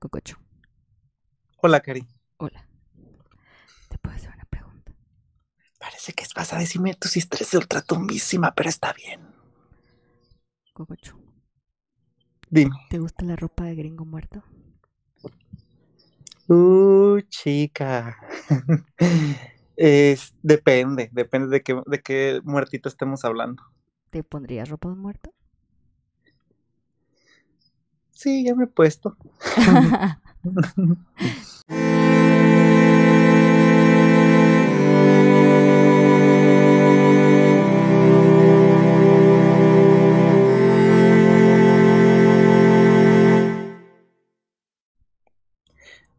Cococho. Hola, Cari. Hola. ¿Te puedo hacer una pregunta? Parece que vas a decirme tus historias de ultratumbísima, pero está bien. Cococho. Dime. ¿Te gusta la ropa de gringo muerto? Uh, chica. es, depende, depende de qué, de qué muertito estemos hablando. ¿Te pondrías ropa de muerto? Sí, ya me he puesto.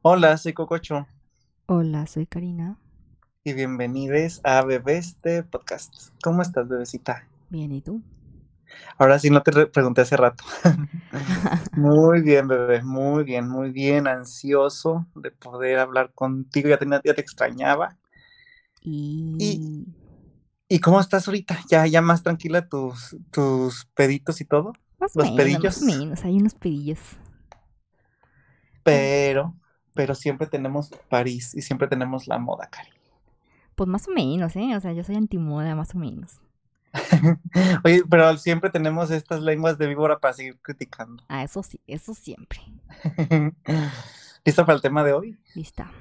Hola, soy Cococho Hola, soy Karina. y bienvenidos a Bebeste Podcast. ¿Cómo estás, bebecita? Bien, ¿y tú? Ahora sí no te re- pregunté hace rato. Muy bien, bebé, muy bien, muy bien, ansioso de poder hablar contigo, ya, tenía- ya te extrañaba. y... ¿Y cómo estás ahorita? ¿Ya, ya más tranquila tus, tus peditos y todo? Más o los menos, pedillos. Más o menos, hay unos pedillos. Pero, pero siempre tenemos París y siempre tenemos la moda, Cari. Pues más o menos, ¿eh? O sea, yo soy antimoda, más o menos. Oye, pero siempre tenemos estas lenguas de víbora para seguir criticando. Ah, eso sí, eso siempre. ¿Lista para el tema de hoy? Lista.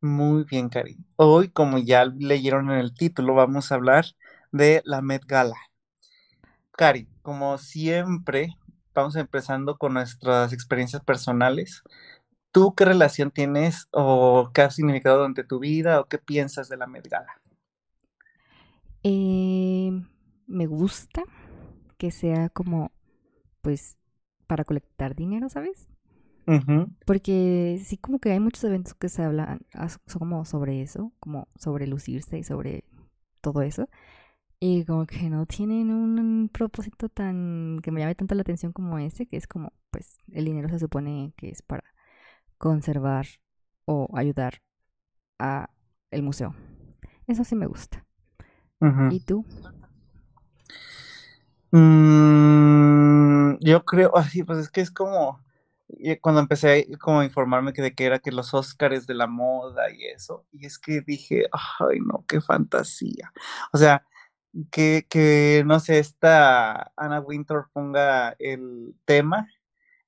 Muy bien, Cari. Hoy, como ya leyeron en el título, vamos a hablar de la Met Gala. Cari, como siempre, vamos empezando con nuestras experiencias personales. ¿Tú qué relación tienes o qué ha significado durante tu vida o qué piensas de la Met Gala? Eh, me gusta que sea como, pues, para colectar dinero, ¿sabes? Porque sí, como que hay muchos eventos que se hablan ah, son como sobre eso, como sobre lucirse y sobre todo eso. Y como que no tienen un propósito tan que me llame tanto la atención como ese, que es como, pues, el dinero se supone que es para conservar o ayudar a el museo. Eso sí me gusta. ¿Y tú? Mm, yo creo, así, pues es que es como y cuando empecé como a informarme que de qué era que los Óscares de la moda y eso, y es que dije, ay no, qué fantasía. O sea, que, que no sé, esta Anna Wintour ponga el tema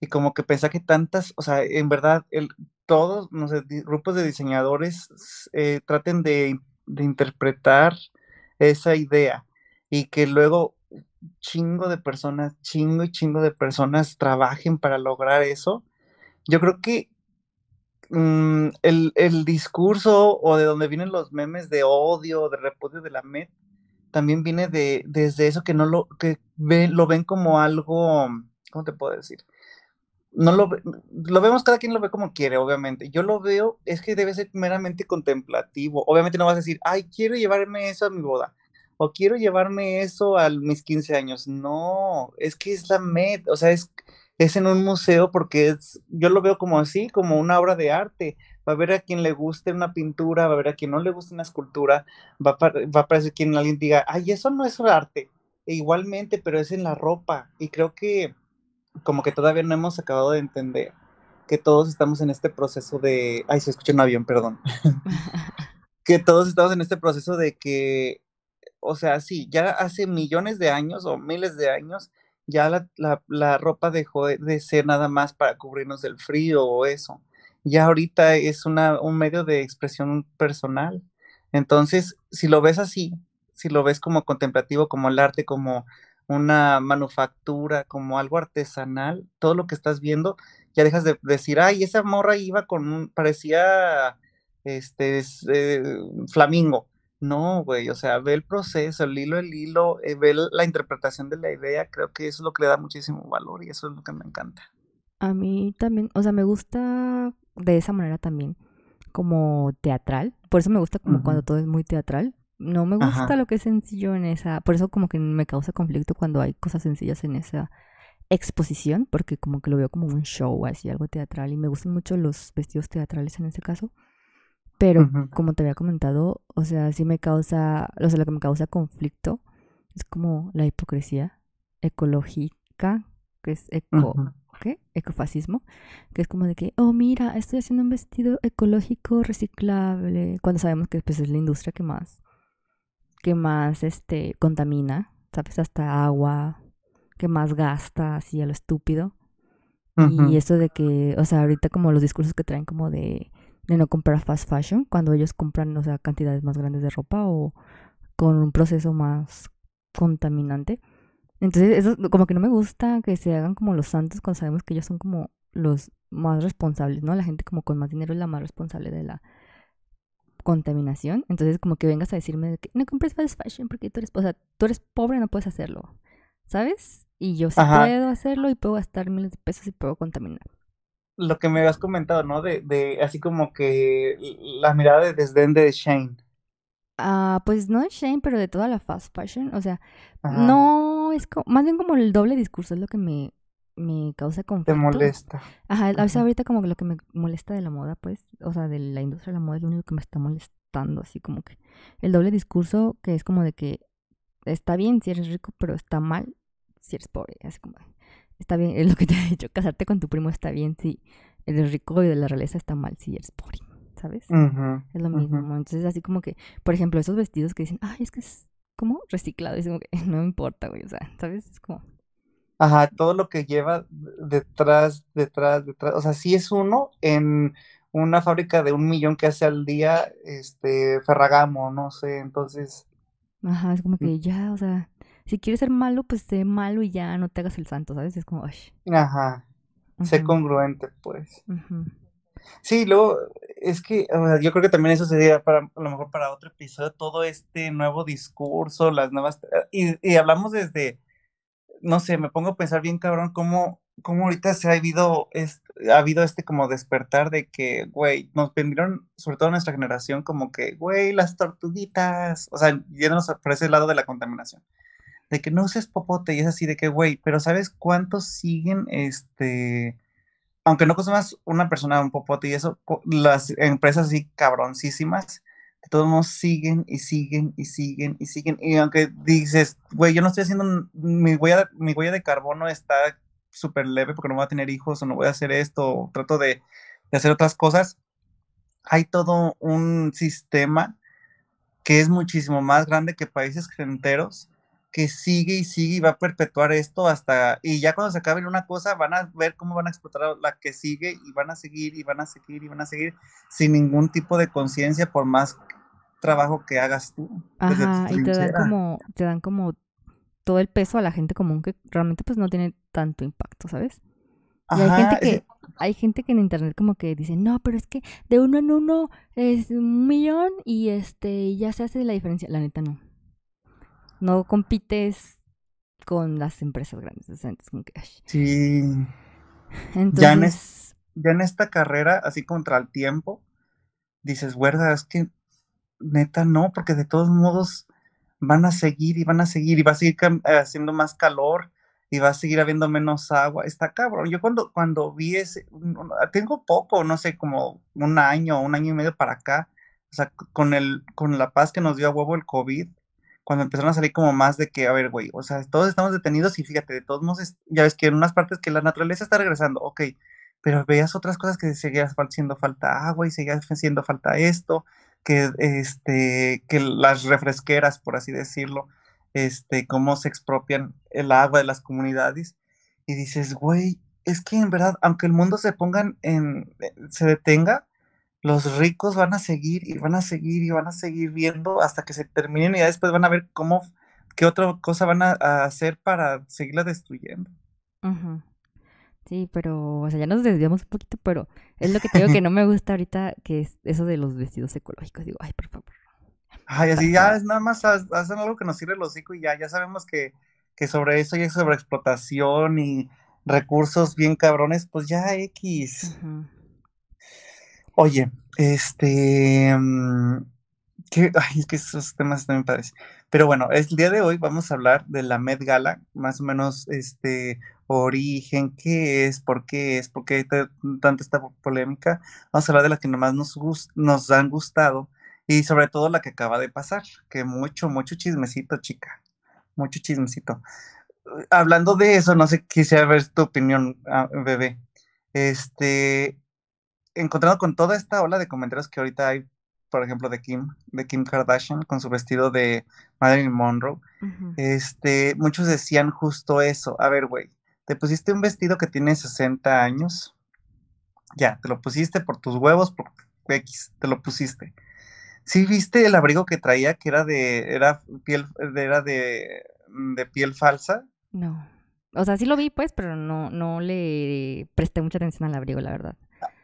y como que pensé que tantas, o sea, en verdad, el, todos, no sé, grupos de diseñadores eh, traten de, de interpretar esa idea y que luego chingo de personas, chingo y chingo de personas trabajen para lograr eso. Yo creo que mm, el, el discurso o de donde vienen los memes de odio, de repudio de la Met, también viene de desde eso que no lo que ve- lo ven como algo, ¿cómo te puedo decir? No lo, lo vemos cada quien lo ve como quiere, obviamente. Yo lo veo, es que debe ser meramente contemplativo. Obviamente no vas a decir, ay, quiero llevarme eso a mi boda, o quiero llevarme eso a mis 15 años. No, es que es la Met, o sea, es, es en un museo porque es, yo lo veo como así, como una obra de arte. Va a haber a quien le guste una pintura, va a haber a quien no le guste una escultura, va a, va a aparecer quien alguien diga, ay, eso no es arte. E igualmente, pero es en la ropa. Y creo que como que todavía no hemos acabado de entender que todos estamos en este proceso de, ay, se escucha un avión, perdón, que todos estamos en este proceso de que, o sea, sí, ya hace millones de años o miles de años, ya la, la- la ropa dejó de, de ser nada más para cubrirnos del frío o eso. Ya ahorita es una, un medio de expresión personal. Entonces, si lo ves así, si lo ves como contemplativo, como el arte, como una manufactura, como algo artesanal, todo lo que estás viendo, ya dejas de decir, ay, esa morra iba con un, parecía, este, es, eh, flamingo. No, güey, o sea, ve el proceso, el hilo, el hilo, eh, ve la interpretación de la idea, creo que eso es lo que le da muchísimo valor y eso es lo que me encanta. A mí también, o sea, me gusta de esa manera también, como teatral. Por eso me gusta como cuando todo es muy teatral. No me gusta Ajá. lo que es sencillo en esa, por eso como que me causa conflicto cuando hay cosas sencillas en esa exposición, porque como que lo veo como un show, así algo teatral, y me gustan mucho los vestidos teatrales en ese caso. Pero como te había comentado, o sea, sí me causa, o sea, lo que me causa conflicto es como la hipocresía ecológica, que es eco, qué? Ecofascismo, que es como de que, oh, mira, estoy haciendo un vestido ecológico reciclable, cuando sabemos que pues, es la industria que más, que más, este, contamina, ¿sabes? Hasta agua, que más gasta, así a lo estúpido. Y eso de que, o sea, ahorita como los discursos que traen como de, de no comprar fast fashion, cuando ellos compran, o sea, cantidades más grandes de ropa o con un proceso más contaminante. Entonces, eso como que no me gusta que se hagan como los santos cuando sabemos que ellos son como los más responsables, ¿no? La gente como con más dinero es la más responsable de la contaminación. Entonces, como que vengas a decirme que no compres fast fashion porque tú eres, o sea, tú eres pobre, no puedes hacerlo, ¿sabes? Y yo sí puedo hacerlo y puedo gastar miles de pesos y puedo contaminar. Lo que me habías comentado, ¿no? De, de así como que la mirada de desdén de Shane. Ah, pues no de Shane, pero de toda la fast fashion. O sea, no es como, más bien como el doble discurso es lo que me, me causa conflicto. Te molesta. Ajá, a veces ahorita como que lo que me molesta de la moda, pues, o sea, de la industria de la moda es lo único que me está molestando, así como que el doble discurso que es como de que está bien si eres rico, pero está mal si eres pobre, así como está bien, es lo que te he dicho, casarte con tu primo está bien si eres rico y de la realeza está mal si eres pobre. ¿sabes? es lo mismo. Entonces, así como que, por ejemplo, esos vestidos que dicen, ay, es que es como reciclado, es como que no me importa, güey, o sea, ¿sabes? Es como... Ajá, todo lo que lleva detrás, detrás, detrás, o sea, si es uno en una fábrica de un millón que hace al día, este, Ferragamo, no sé, entonces... Ajá, es como mm. que ya, o sea, si quieres ser malo, pues sé malo y ya no te hagas el santo, ¿sabes? Es como, Ajá, sé congruente, pues. Sí, luego es que yo creo que también eso sería para a lo mejor para otro episodio, todo este nuevo discurso, las nuevas y, y hablamos desde no sé, me pongo a pensar bien cabrón cómo, cómo ahorita se ha habido, este, ha habido este como despertar de que, güey, nos vendieron, sobre todo nuestra generación, como que, güey, las tortuguitas, o sea, yéndonos por ese lado de la contaminación, de que no uses popote y es así de que, güey, pero ¿sabes cuántos siguen, este, aunque no más una persona un popote y eso, las empresas así cabroncísimas, de todos modos siguen y siguen y siguen y siguen. Y aunque dices, güey, yo no estoy haciendo, mi huella, mi huella de carbono está súper leve porque no voy a tener hijos o no voy a hacer esto, o trato de, de hacer otras cosas, hay todo un sistema que es muchísimo más grande que países enteros que sigue y sigue y va a perpetuar esto hasta, y ya cuando se acabe una cosa, van a ver cómo van a explotar la que sigue y van a seguir y van a seguir y van a seguir sin ningún tipo de conciencia por más trabajo que hagas tú. Ajá, y te dan como, te dan como todo el peso a la gente común que realmente pues no tiene tanto impacto, ¿sabes? Y hay gente que, hay gente que en internet como que dice, no, pero es que de uno en uno es un millón y este ya se hace la diferencia. La neta no no compites con las empresas grandes. Sí. Entonces... Ya en, ya en esta carrera, así contra el tiempo, dices, verdad, es que neta no, porque de todos modos van a seguir y van a seguir y va a seguir haciendo más calor y va a seguir habiendo menos agua. Está cabrón. Yo cuando, cuando vi ese, tengo poco, no sé, como un año, un año y medio para acá, o sea, con, el, con la paz que nos dio a huevo el COVID, cuando empezaron a salir como más de que, a ver, güey, o sea, todos estamos detenidos y fíjate, de todos modos, ya ves que en unas partes que la naturaleza está regresando, ok, pero veías otras cosas que seguía haciendo falta agua y seguía haciendo falta esto, que, este, que las refresqueras, por así decirlo, este, cómo se expropian el agua de las comunidades, y dices, güey, es que en verdad, aunque el mundo se ponga en, eh, se detenga, los ricos van a seguir y van a seguir y van a seguir viendo hasta que se terminen y ya después van a ver cómo, qué otra cosa van a, hacer para seguirla destruyendo. Sí, pero, o sea, ya nos desviamos un poquito, pero es lo que te digo que no me gusta ahorita, que es eso de los vestidos ecológicos. Digo, ay, por favor. Ay, así ya es nada más hacen algo que nos sirve el hocico y ya, ya sabemos que, que sobre eso y sobre explotación y recursos bien cabrones, pues ya X. Oye, este, mm, ay, es que esos temas también padres. Pero bueno, el día de hoy vamos a hablar de la Met Gala, más o menos, este, origen, qué es, por qué es, por qué hay tanta esta polémica. Vamos a hablar de las que nomás nos, nos han gustado y sobre todo la que acaba de pasar, que mucho, mucho chismecito, chica, mucho chismecito. hablando de eso, no sé, quisiera ver tu opinión, ah, bebé. Este, encontrado con toda esta ola de comentarios que ahorita hay, por ejemplo, de Kim, de Kim Kardashian, con su vestido de Marilyn Monroe, este, muchos decían justo eso. A ver, güey, te pusiste un vestido que tiene 60 años, ya, te lo pusiste por tus huevos, por X, te lo pusiste. ¿Sí viste el abrigo que traía que era de, era piel, era de, de piel falsa? No. O sea, sí lo vi, pues, pero no, no le presté mucha atención al abrigo, la verdad.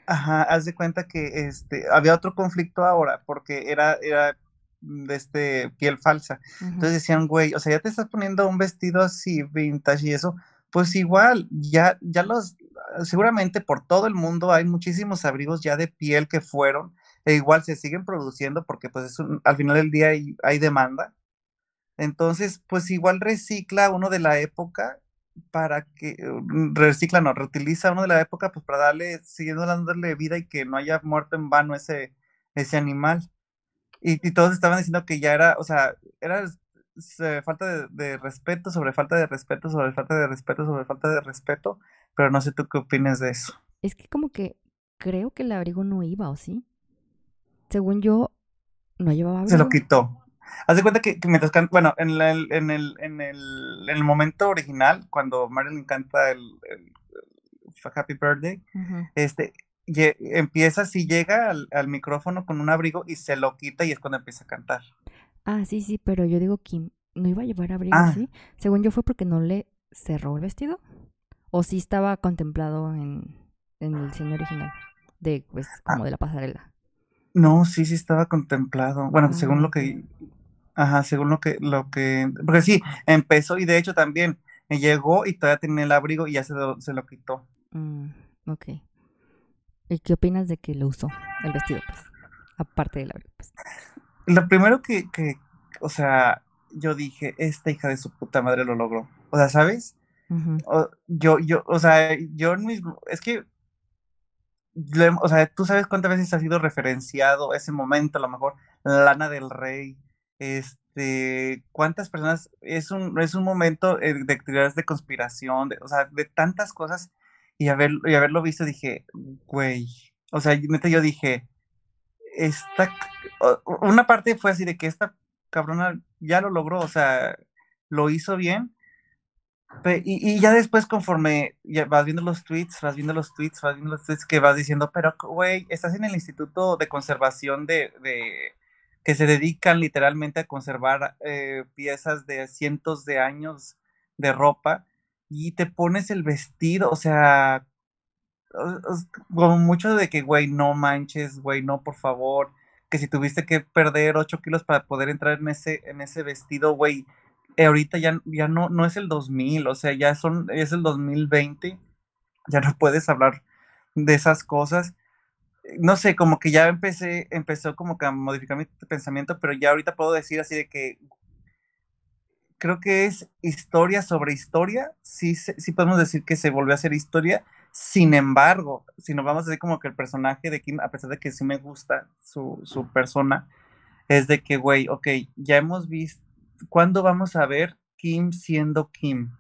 Ajá, haz de cuenta que este había otro conflicto ahora, porque era, era de este piel falsa. Entonces decían, güey, o sea, ya te estás poniendo un vestido así vintage y eso, pues igual, ya, ya los, seguramente por todo el mundo hay muchísimos abrigos ya de piel que fueron, e igual se siguen produciendo porque pues es al final del día hay, hay demanda. Entonces, pues igual recicla uno de la época para que mm, recicla, no, reutiliza uno de la época, pues para darle, siguiendo dándole vida y que no haya muerto en vano ese, ese animal. Y, todos estaban diciendo que ya era, o sea, era falta de, respeto sobre falta de respeto sobre falta de respeto sobre falta de respeto, pero no sé tú qué opinas de eso. Es que como que creo que el abrigo no iba, ¿o sí? Según yo, no llevaba abrigo. Se lo quitó. Haz de cuenta que, mientras canta, bueno, en, el, en, el, en, el, en el momento original, cuando Marilyn canta el, Happy Birthday, este, empieza así, llega al, micrófono con un abrigo y se lo quita y es cuando empieza a cantar. Ah, sí, sí, pero yo digo que no iba a llevar abrigo ah. así. Según yo fue porque no le cerró el vestido. O sí estaba contemplado en, en el diseño original, de pues como ah. de la pasarela. No, sí, sí estaba contemplado. Bueno, según lo que, ah. Ajá, según lo que, lo que, porque sí, empezó y de hecho también llegó y todavía tenía el abrigo y ya se lo, se lo quitó. Mm, ok. ¿Y qué opinas de que lo usó el vestido, pues? Aparte del abrigo, pues. Lo primero que, que, o sea, yo dije, esta hija de su puta madre lo logró. O sea, ¿sabes? yo, yo, o sea, yo mismo, es que o sea, tú sabes cuántas veces ha sido referenciado ese momento, a lo mejor Lana del Rey, este, cuántas personas, es un, es un momento eh, de actividades de conspiración, de, o sea, de tantas cosas, y, haber, y haberlo visto dije, güey, o sea, neta yo dije, esta, una parte fue así de que esta cabrona ya lo logró, o sea, lo hizo bien, y, ya después, conforme ya vas viendo los tweets, vas viendo los tweets, vas viendo los tweets que vas diciendo, pero, güey, estás en el Instituto de Conservación de, que se dedican literalmente a conservar eh, piezas de cientos de años de ropa y te pones el vestido, o sea, como mucho de que, güey, no manches, güey, no, por favor, que si tuviste que perder 8 kilos para poder entrar en ese, en ese vestido, güey, eh, ahorita ya, ya no, no es el 2000, o sea, ya son, es el 2020, ya no puedes hablar de esas cosas. No sé, como que ya empecé, empezó como que a modificar mi pensamiento, pero ya ahorita puedo decir así de que creo que es historia sobre historia, sí, sí podemos decir que se volvió a hacer historia, sin embargo, si nos vamos a decir como que el personaje de Kim, a pesar de que sí me gusta su, su persona, es de que, güey, ok, ya hemos visto, ¿cuándo vamos a ver Kim siendo Kim?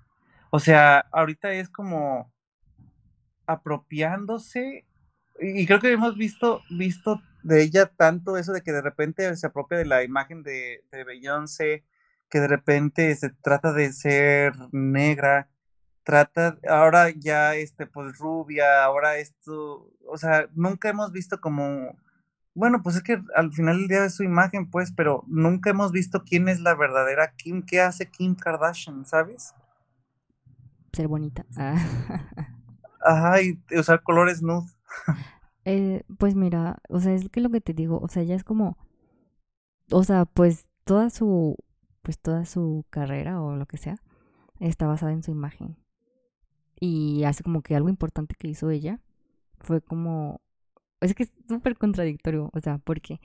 O sea, ahorita es como apropiándose y creo que hemos visto, visto de ella tanto eso de que de repente se apropia de la imagen de, de Beyoncé, que de repente se trata de ser negra, trata, ahora ya este, pues rubia, ahora esto, o sea, nunca hemos visto como bueno, pues es que al final del día es su imagen, pues, pero nunca hemos visto quién es la verdadera Kim, qué hace Kim Kardashian, ¿sabes? Ser bonita. Ah. Ajá, y usar colores nude. Eh, pues mira, o sea, es que lo que te digo, o sea, ya es como, o sea, pues toda su, pues toda su carrera o lo que sea, está basada en su imagen. Y hace como que algo importante que hizo ella fue como es que es súper contradictorio, o sea, porque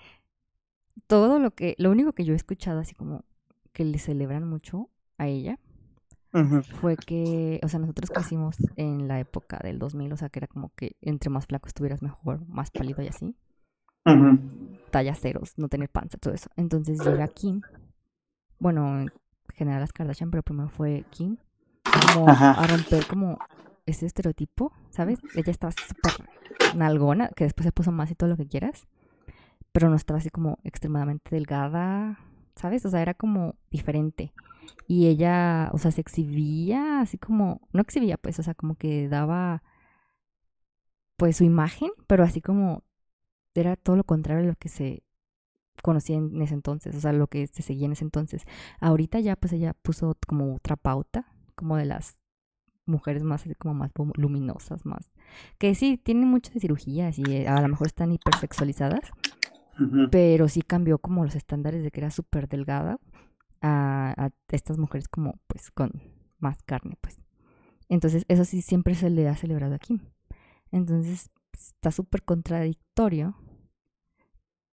todo lo que, lo único que yo he escuchado así como que le celebran mucho a ella fue que, o sea, nosotros crecimos en la época del 2000, o sea, que era como que entre más flaco estuvieras mejor, más pálido y así. Tallas ceros, no tener panza, todo eso. Entonces llega Kim, bueno, en general las Kardashian, pero primero fue Kim, como a romper como ese estereotipo, ¿sabes? Ella estaba súper nalgona, que después se puso más y todo lo que quieras, pero no estaba así como extremadamente delgada, ¿sabes? O sea, era como diferente. Y ella, o sea, se exhibía así como, no exhibía pues, o sea, como que daba pues su imagen, pero así como era todo lo contrario a lo que se conocía en ese entonces, o sea, lo que se seguía en ese entonces. Ahorita ya pues ella puso como otra pauta, como de las mujeres más como más luminosas, más que sí tienen muchas cirugías y eh, a lo mejor están hipersexualizadas, pero sí cambió como los estándares de que era súper delgada a, estas mujeres como pues con más carne, pues. Entonces eso sí siempre se le ha celebrado aquí. Entonces está súper contradictorio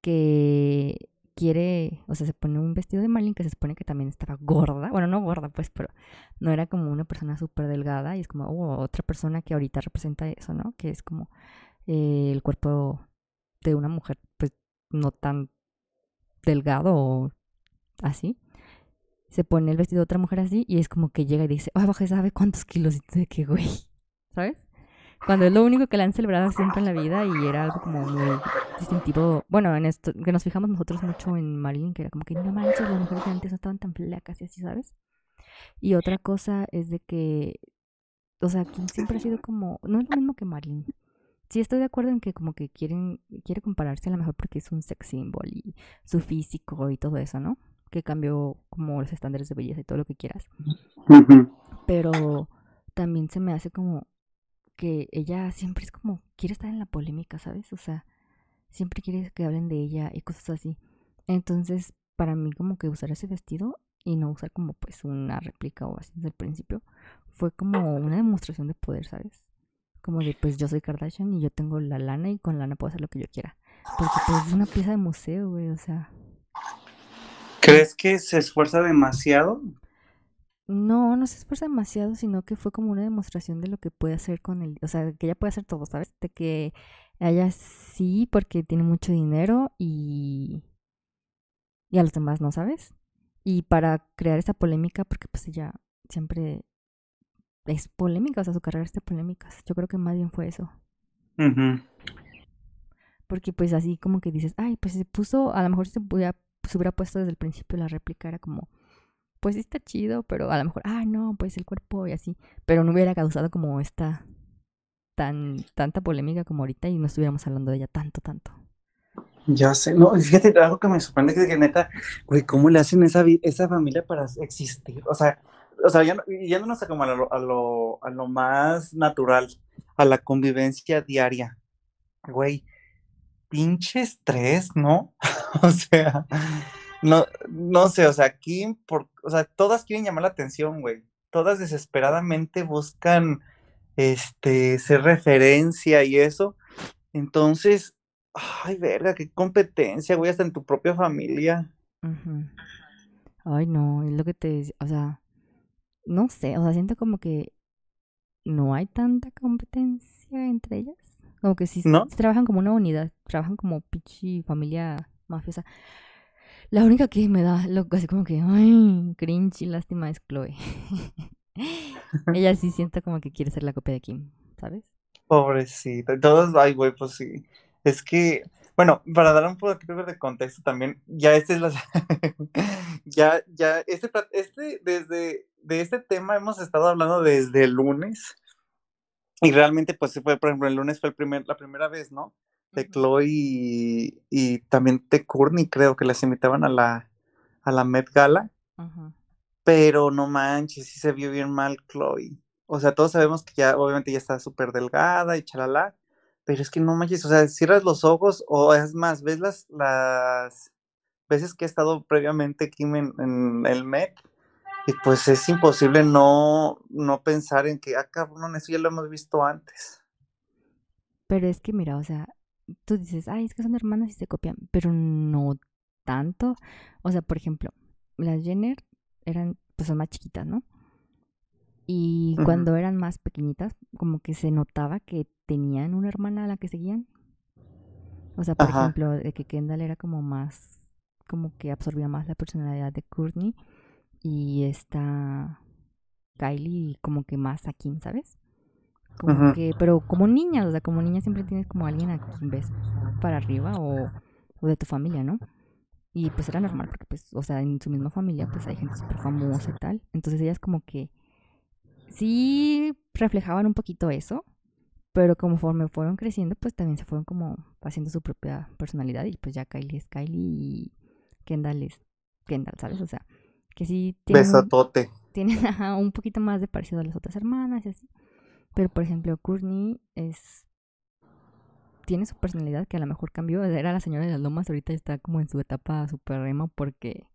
que quiere, o sea, se pone un vestido de Marlene que se supone que también estaba gorda, bueno, no gorda pues, pero no era como una persona súper delgada y es como oh, otra persona que ahorita representa eso, ¿no? Que es como eh, el cuerpo de una mujer pues no tan delgado o así. Se pone el vestido de otra mujer así y es como que llega y dice, ay, baja, ¿sabe cuántos kilos? De qué, güey, ¿sabes? Cuando es lo único que le han celebrado siempre en la vida y era algo como muy distintivo. Bueno, en esto, que nos fijamos nosotros mucho en Marilyn, que era como que no manches, las mujeres de antes no estaban tan flacas y así, ¿sabes? Y otra cosa es de que, o sea, Kim siempre ha sido como, no es lo mismo que Marilyn. Sí estoy de acuerdo en que como que quieren, quiere compararse a lo mejor porque es un sex symbol y su físico y todo eso, ¿no? Que cambió como los estándares de belleza y todo lo que quieras. Pero también se me hace como que ella siempre es como, quiere estar en la polémica, ¿sabes? O sea, siempre quiere que hablen de ella y cosas así. Entonces, para mí como que usar ese vestido y no usar como pues una réplica o así desde el principio, fue como una demostración de poder, ¿sabes? Como de pues yo soy Kardashian y yo tengo la lana y con lana puedo hacer lo que yo quiera. Porque pues es una pieza de museo, güey, o sea. ¿Crees que se esfuerza demasiado? No, no se esfuerza demasiado, sino que fue como una demostración de lo que puede hacer con el, o sea, que ella puede hacer todo, ¿sabes? De que ella sí, porque tiene mucho dinero y, y a los demás no, ¿sabes? Y para crear esa polémica, porque pues ella siempre es polémica, o sea, su carrera es de polémicas. Yo creo que más bien fue eso. Porque pues así como que dices, ay, pues se puso, a lo mejor se, hubiera, se hubiera puesto desde el principio la réplica, era como pues sí está chido, pero a lo mejor, ah, no, pues el cuerpo y así, pero no hubiera causado como esta tan tanta polémica como ahorita y no estuviéramos hablando de ella tanto, tanto. Ya sé, no, fíjate, algo que me sorprende que, que neta, güey, ¿cómo le hacen esa, esa familia para existir? O sea, o sea, ya, yéndonos a como a lo, a lo, a lo más natural, a la convivencia diaria, güey, pinche estrés, ¿no? o sea, no, no sé, o sea, aquí, por, o sea, todas quieren llamar la atención, güey. Todas desesperadamente buscan, este, ser referencia y eso. Entonces, ay, verga, qué competencia, güey, hasta en tu propia familia. Ay, no, es lo que te, o sea, no sé, o sea, siento como que no hay tanta competencia entre ellas. Como que sí, ¿No? trabajan como una unidad, trabajan como pichi familia mafiosa. La única que me da lo, así como que, ay, cringe y lástima es Chloe. Ella sí siente como que quiere ser la copia de Kim, ¿sabes? Pobrecita. Todos, ay, güey, pues sí. Es que, bueno, para dar un poco de contexto también, ya este es la... ya, ya, este, este, desde, de este tema hemos estado hablando desde el lunes. Y realmente, pues fue, por ejemplo, el lunes fue el primer, la primera vez, ¿no? de Chloe y, también de Courtney, creo que las invitaban a la, a la Met Gala. Pero no manches, sí se vio bien mal Chloe. O sea, todos sabemos que ya, obviamente, ya está súper delgada y chalala. Pero es que no manches, o sea, cierras los ojos o es más, ves las, las veces que he estado previamente aquí en, el Met y pues es imposible no, no pensar en que, ah, cabrón, eso ya lo hemos visto antes. Pero es que, mira, o sea, tú dices, ay, es que son hermanas y se copian, pero no tanto. O sea, por ejemplo, las Jenner eran, pues son más chiquitas, ¿no? Y cuando eran más pequeñitas, como que se notaba que tenían una hermana a la que seguían. O sea, por ejemplo, de que Kendall era como más, como que absorbía más la personalidad de Courtney. Y esta Kylie como que más a Kim, ¿sabes? Como que, pero como niña, o sea, como niña siempre tienes como alguien a quien ves para arriba o, o de tu familia, ¿no? Y pues era normal porque pues, o sea, en su misma familia pues hay gente súper famosa y tal. Entonces ellas como que sí reflejaban un poquito eso, pero conforme fueron creciendo pues también se fueron como haciendo su propia personalidad y pues ya Kylie es Kylie y Kendall es Kendall, ¿sabes? O sea, que sí tienen, Besotote. tienen un poquito más de parecido a las otras hermanas y así. Pero por ejemplo, Courtney es tiene su personalidad que a lo mejor cambió. Era la señora de las lomas, ahorita está como en su etapa super rema porque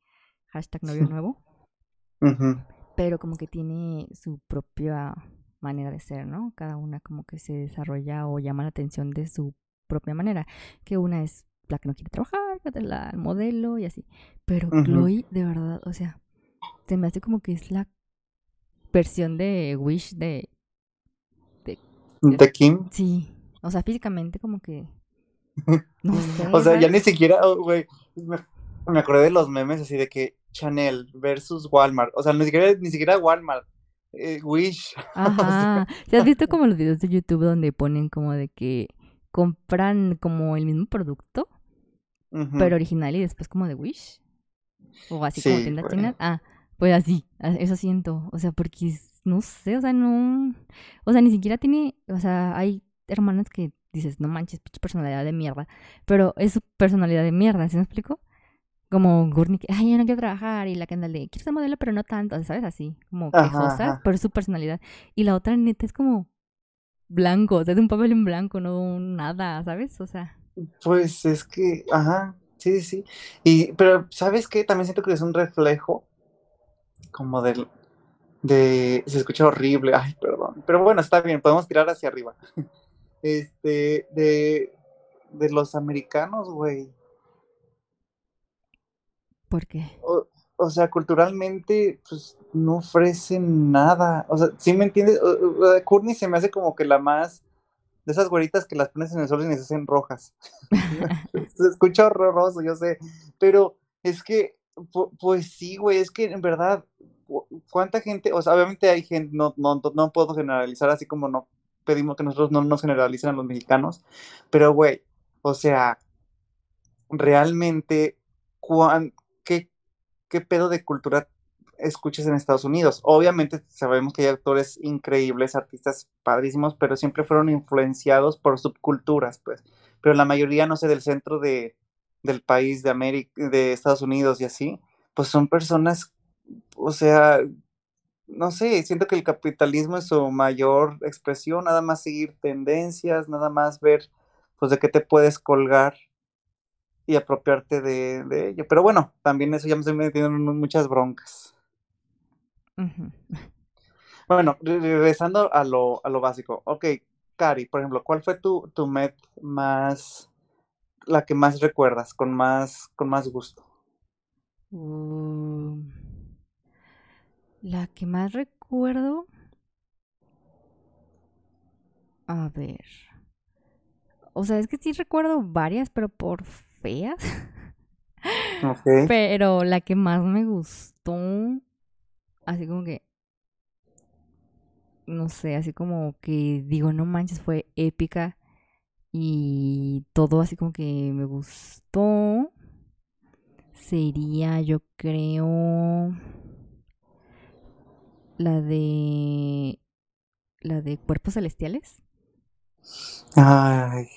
hashtag novio nuevo. Pero como que tiene su propia manera de ser, ¿no? Cada una como que se desarrolla o llama la atención de su propia manera. Que una es la que no quiere trabajar, la modelo y así. Pero Chloe, de verdad, o sea, se me hace como que es la versión de Wish de... ¿De, ¿De Kim? Sí, o sea, físicamente como que... No sé. o sea, ya ni siquiera, oh, güey, me, acordé de los memes así de que Chanel versus Walmart. O sea, ni siquiera, ni siquiera Walmart. Eh, Wish. Ajá. ¿Te has visto como los videos de YouTube donde ponen como de que compran como el mismo producto, pero original y después como de Wish? O así como tienda china. Ah, pues así, eso siento. O sea, porque no sé, o sea, no. O sea, ni siquiera tiene. O sea, hay hermanas que dices, no manches, pinche personalidad de mierda. Pero es su personalidad de mierda, ¿sí me explico? Como Gurney, que, ay, yo no quiero trabajar. Y la que anda de, quiero ser modelo, pero no tanto, ¿sabes? Así, como quejosa, pero es su personalidad. Y la otra neta es como blanco, o sea, es un papel en blanco, no nada, ¿sabes? O sea. Pues es que, ajá, sí, sí. Y, pero, ¿sabes qué? También siento que es un reflejo como del, de, se escucha horrible, ay, perdón. Pero bueno, está bien, podemos tirar hacia arriba. este, de, de los americanos, güey. ¿Por qué? O, sea, culturalmente, pues no ofrecen nada. O sea, ¿sí me entiendes? Courtney se me hace como que la más de esas güeritas que las pones en el sol y se hacen rojas. se escucha horroroso, yo sé. Pero es que, pues sí, güey, es que en verdad, ¿cuánta gente? O sea, obviamente hay gente, no, no, no puedo generalizar así como no pedimos que nosotros no nos generalicen a los mexicanos, pero güey, o sea, realmente, qué, ¿qué pedo de cultura escuchas en Estados Unidos? Obviamente sabemos que hay actores increíbles, artistas padrísimos, pero siempre fueron influenciados por subculturas, pues, pero la mayoría, no sé, del centro de, del país, de América, de Estados Unidos y así, pues son personas, o sea, no sé, siento que el capitalismo es su mayor expresión, nada más seguir tendencias, nada más ver, pues, de qué te puedes colgar y apropiarte de, ello. Pero bueno, también eso ya me estoy metiendo en muchas broncas. Bueno, regresando a lo, a lo básico. Ok, Cari, por ejemplo, ¿cuál fue tu, tu Met más, la que más recuerdas, con más, con más gusto? Mm. La que más recuerdo. A ver. O sea, es que sí recuerdo varias, pero por feas. Pero la que más me gustó, así como que, no sé, así como que digo, no manches, fue épica y todo así como que me gustó. Sería, yo creo, la de. La de cuerpos celestiales. Ay.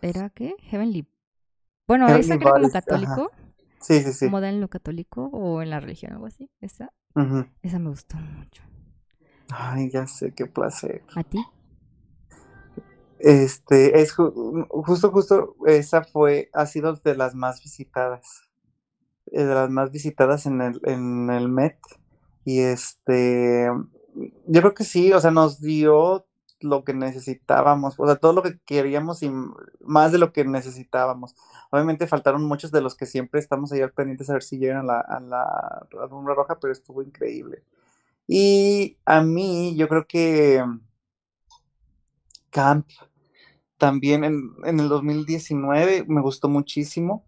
¿Era qué? Heavenly. Bueno, esa que era como católico. Sí, sí, sí. Moda en lo católico o en la religión, algo así. Esa. Esa me gustó mucho. Ay, ya sé, qué placer. ¿A ti? Este, es justo, justo, esa fue, ha sido de las más visitadas. De las más visitadas en el, en el Met. Y este, yo creo que sí, o sea, nos dio lo que necesitábamos, o sea, todo lo que queríamos y más de lo que necesitábamos. Obviamente faltaron muchos de los que siempre estamos ahí al pendientes a ver si llegan a la, a roja, pero estuvo increíble. Y a mí, yo creo que Camp también en, en el 2019 me gustó muchísimo,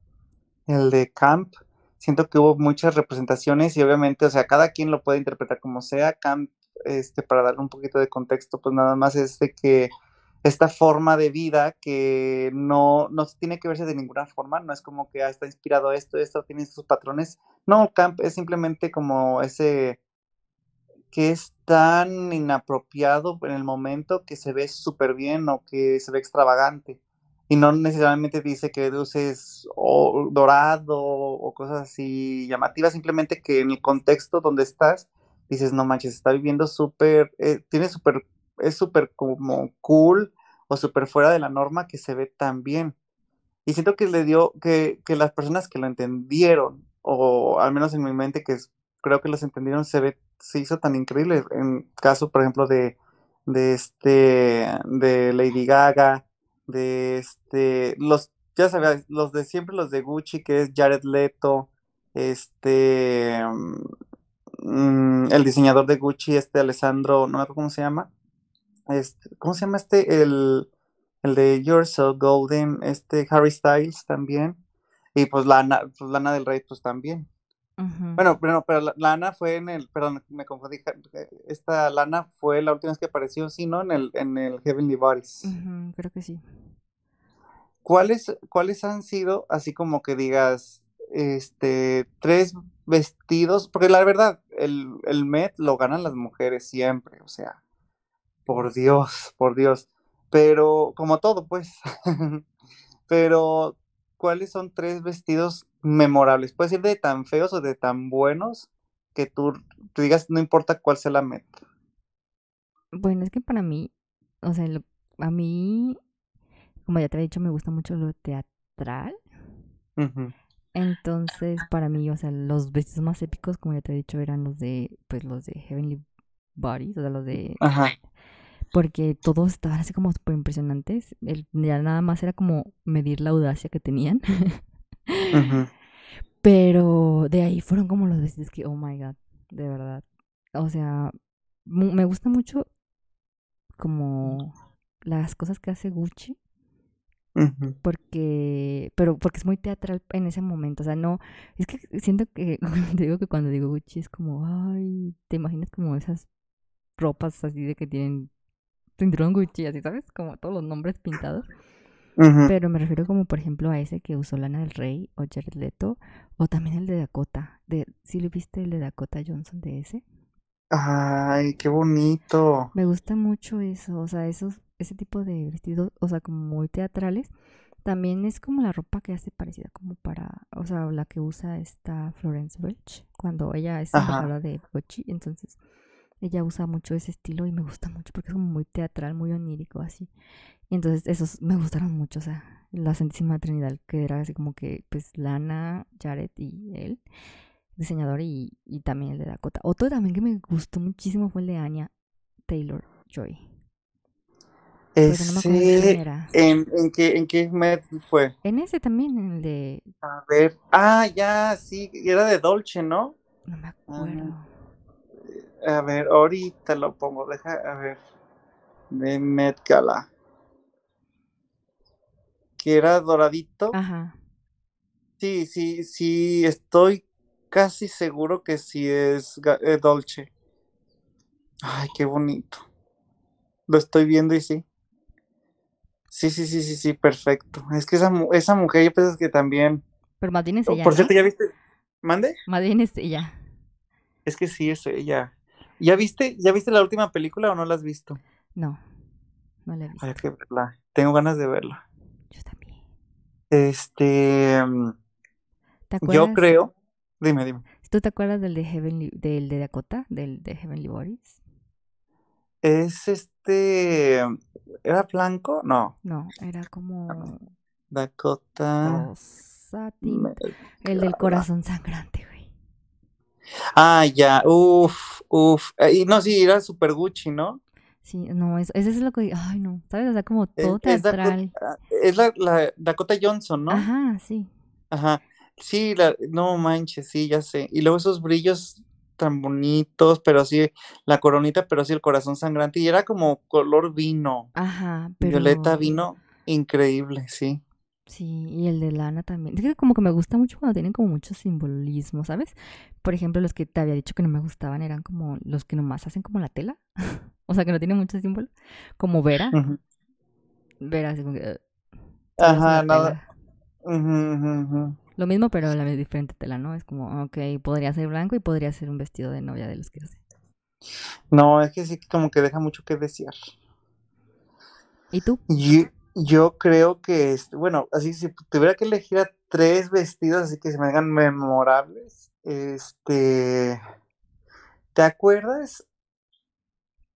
el de Camp siento que hubo muchas representaciones y obviamente, o sea, cada quien lo puede interpretar como sea. Camp este, para darle un poquito de contexto, pues nada más es de que esta forma de vida que no, no tiene que verse de ninguna forma, no es como que ah, está inspirado esto, esto, tiene estos patrones. No, camp es simplemente como ese que es tan inapropiado en el momento que se ve súper bien o que se ve extravagante. Y no necesariamente dice que uses o dorado o cosas así llamativas, simplemente que en el contexto donde estás, dices, no manches, está viviendo súper, eh, tiene súper es súper como cool o súper fuera de la norma que se ve tan bien. Y siento que le dio, que, que las personas que lo entendieron, o al menos en mi mente que creo que los entendieron, se ve, se hizo tan increíble. En caso, por ejemplo, de, de este, de Lady Gaga, de este, los, ya sabes, los de siempre, los de Gucci, que es Jared Leto, este, mm, el diseñador de Gucci, este Alessandro, no me acuerdo cómo se llama, este, ¿cómo se llama este? El, el de You're So Golden, este Harry Styles también. Y pues Lana, pues Lana del Rey, pues también. Bueno, pero, pero Lana fue en el, perdón, me confundí, esta Lana fue la última vez que apareció, sí, ¿no? En el, en el Heavenly Bodies. creo que sí. ¿Cuáles, ¿Cuáles han sido, así como que digas, este, tres vestidos? Porque la verdad, el, el Met lo ganan las mujeres siempre, o sea, por Dios, por Dios. Pero, como todo, pues. Pero, ¿cuáles son tres vestidos memorables? Puede ser de tan feos o de tan buenos que tú, digas, no importa cuál sea la meta. Bueno, es que para mí, o sea, a mí, como ya te he dicho, me gusta mucho lo teatral. Entonces, para mí, o sea, los vestidos más épicos, como ya te he dicho, eran los de, pues, los de Heavenly Bodies, o sea, los de Ajá porque todos estaban así como súper impresionantes. El, ya nada más era como medir la audacia que tenían. Pero de ahí fueron como los veces que, oh my god, de verdad. O sea, me gusta mucho como las cosas que hace Gucci. Porque, pero porque es muy teatral en ese momento, o sea, no, es que siento que, te digo que cuando digo Gucci es como, ay, te imaginas como esas ropas así de que tienen cinturón Gucci, así, ¿sabes? Como todos los nombres pintados. Pero me refiero como, por ejemplo, a ese que usó Lana del Rey o Jared Leto, o también el de Dakota. De, ¿Sí lo viste el de Dakota Johnson de ese? Ay, qué bonito. Me gusta mucho eso, o sea, esos, ese tipo de vestidos, o sea, como muy teatrales. También es como la ropa que hace parecida como para, o sea, la que usa esta Florence Welch cuando ella es embajadora de Gucci, entonces ella usa mucho ese estilo y me gusta mucho porque es como muy teatral, muy onírico, así. Y entonces esos me gustaron mucho, o sea, la Santísima Trinidad, que era así como que, pues, Lana, Jared y él, diseñador, y, y también el de Dakota. Otro también que me gustó muchísimo fue el de Anya Taylor Joy. Ese, ¿en, ¿en, qué, ¿En qué med fue? En ese también, en el de... A ver, ah, ya, sí, era de Dolce, ¿no? No me acuerdo. A ver, ahorita lo pongo, deja, a ver. De Met Gala. Que era doradito. Ajá. Sí, sí, sí, estoy casi seguro que sí es eh, Dolce. Ay, qué bonito. Lo estoy viendo y sí. Sí, sí, sí, sí, sí, perfecto. Es que esa, esa mujer, yo pienso que también. Pero más es ella. Por cierto, ¿ya viste? ¿Mande? Más es ella. Es que sí, es ella. ¿Ya viste, ¿Ya viste la última película o no la has visto? No, no la he visto. Hay que verla. Tengo ganas de verla. Este. Mm, ¿Te acuerdas? Yo creo. Dime, dime. ¿Tú te acuerdas del de Heavenly, del de Dakota, del de Heavenly Bodies? Es este. ¿Era blanco? No. No, era como. Dakota. El del corazón sangrante, güey. Ah, ya, uff, uff. Eh, y no, sí, era super Gucci, ¿no? Sí, no, eso, es lo que, ay, no, ¿sabes? O sea, como todo teatral. Ah, es, la, la, Dakota Johnson, ¿no? Ajá, sí. Ajá, sí, la, no manches, sí, ya sé. Y luego esos brillos tan bonitos, pero sí, la coronita, pero sí el corazón sangrante. Y era como color vino. Ajá, pero... Violeta vino, increíble, sí. Sí, y el de Lana también. Es que como que me gusta mucho cuando tienen como mucho simbolismo, ¿sabes? Por ejemplo, los que te había dicho que no me gustaban eran como los que nomás hacen como la tela. o sea, que no tienen mucho símbolo. Como Vera. Vera, así como que... "Ugh, solo es Ajá, nada. tela". Ujú, ujú, ujú. Lo mismo, pero la diferente tela, ¿no? Es como, ok, podría ser blanco y podría ser un vestido de novia de los que hace. No, es que sí, como que deja mucho que desear. ¿Y tú? Yo creo que, este, bueno, así si tuviera que elegir a tres vestidos así que se me hagan memorables, este, ¿te acuerdas?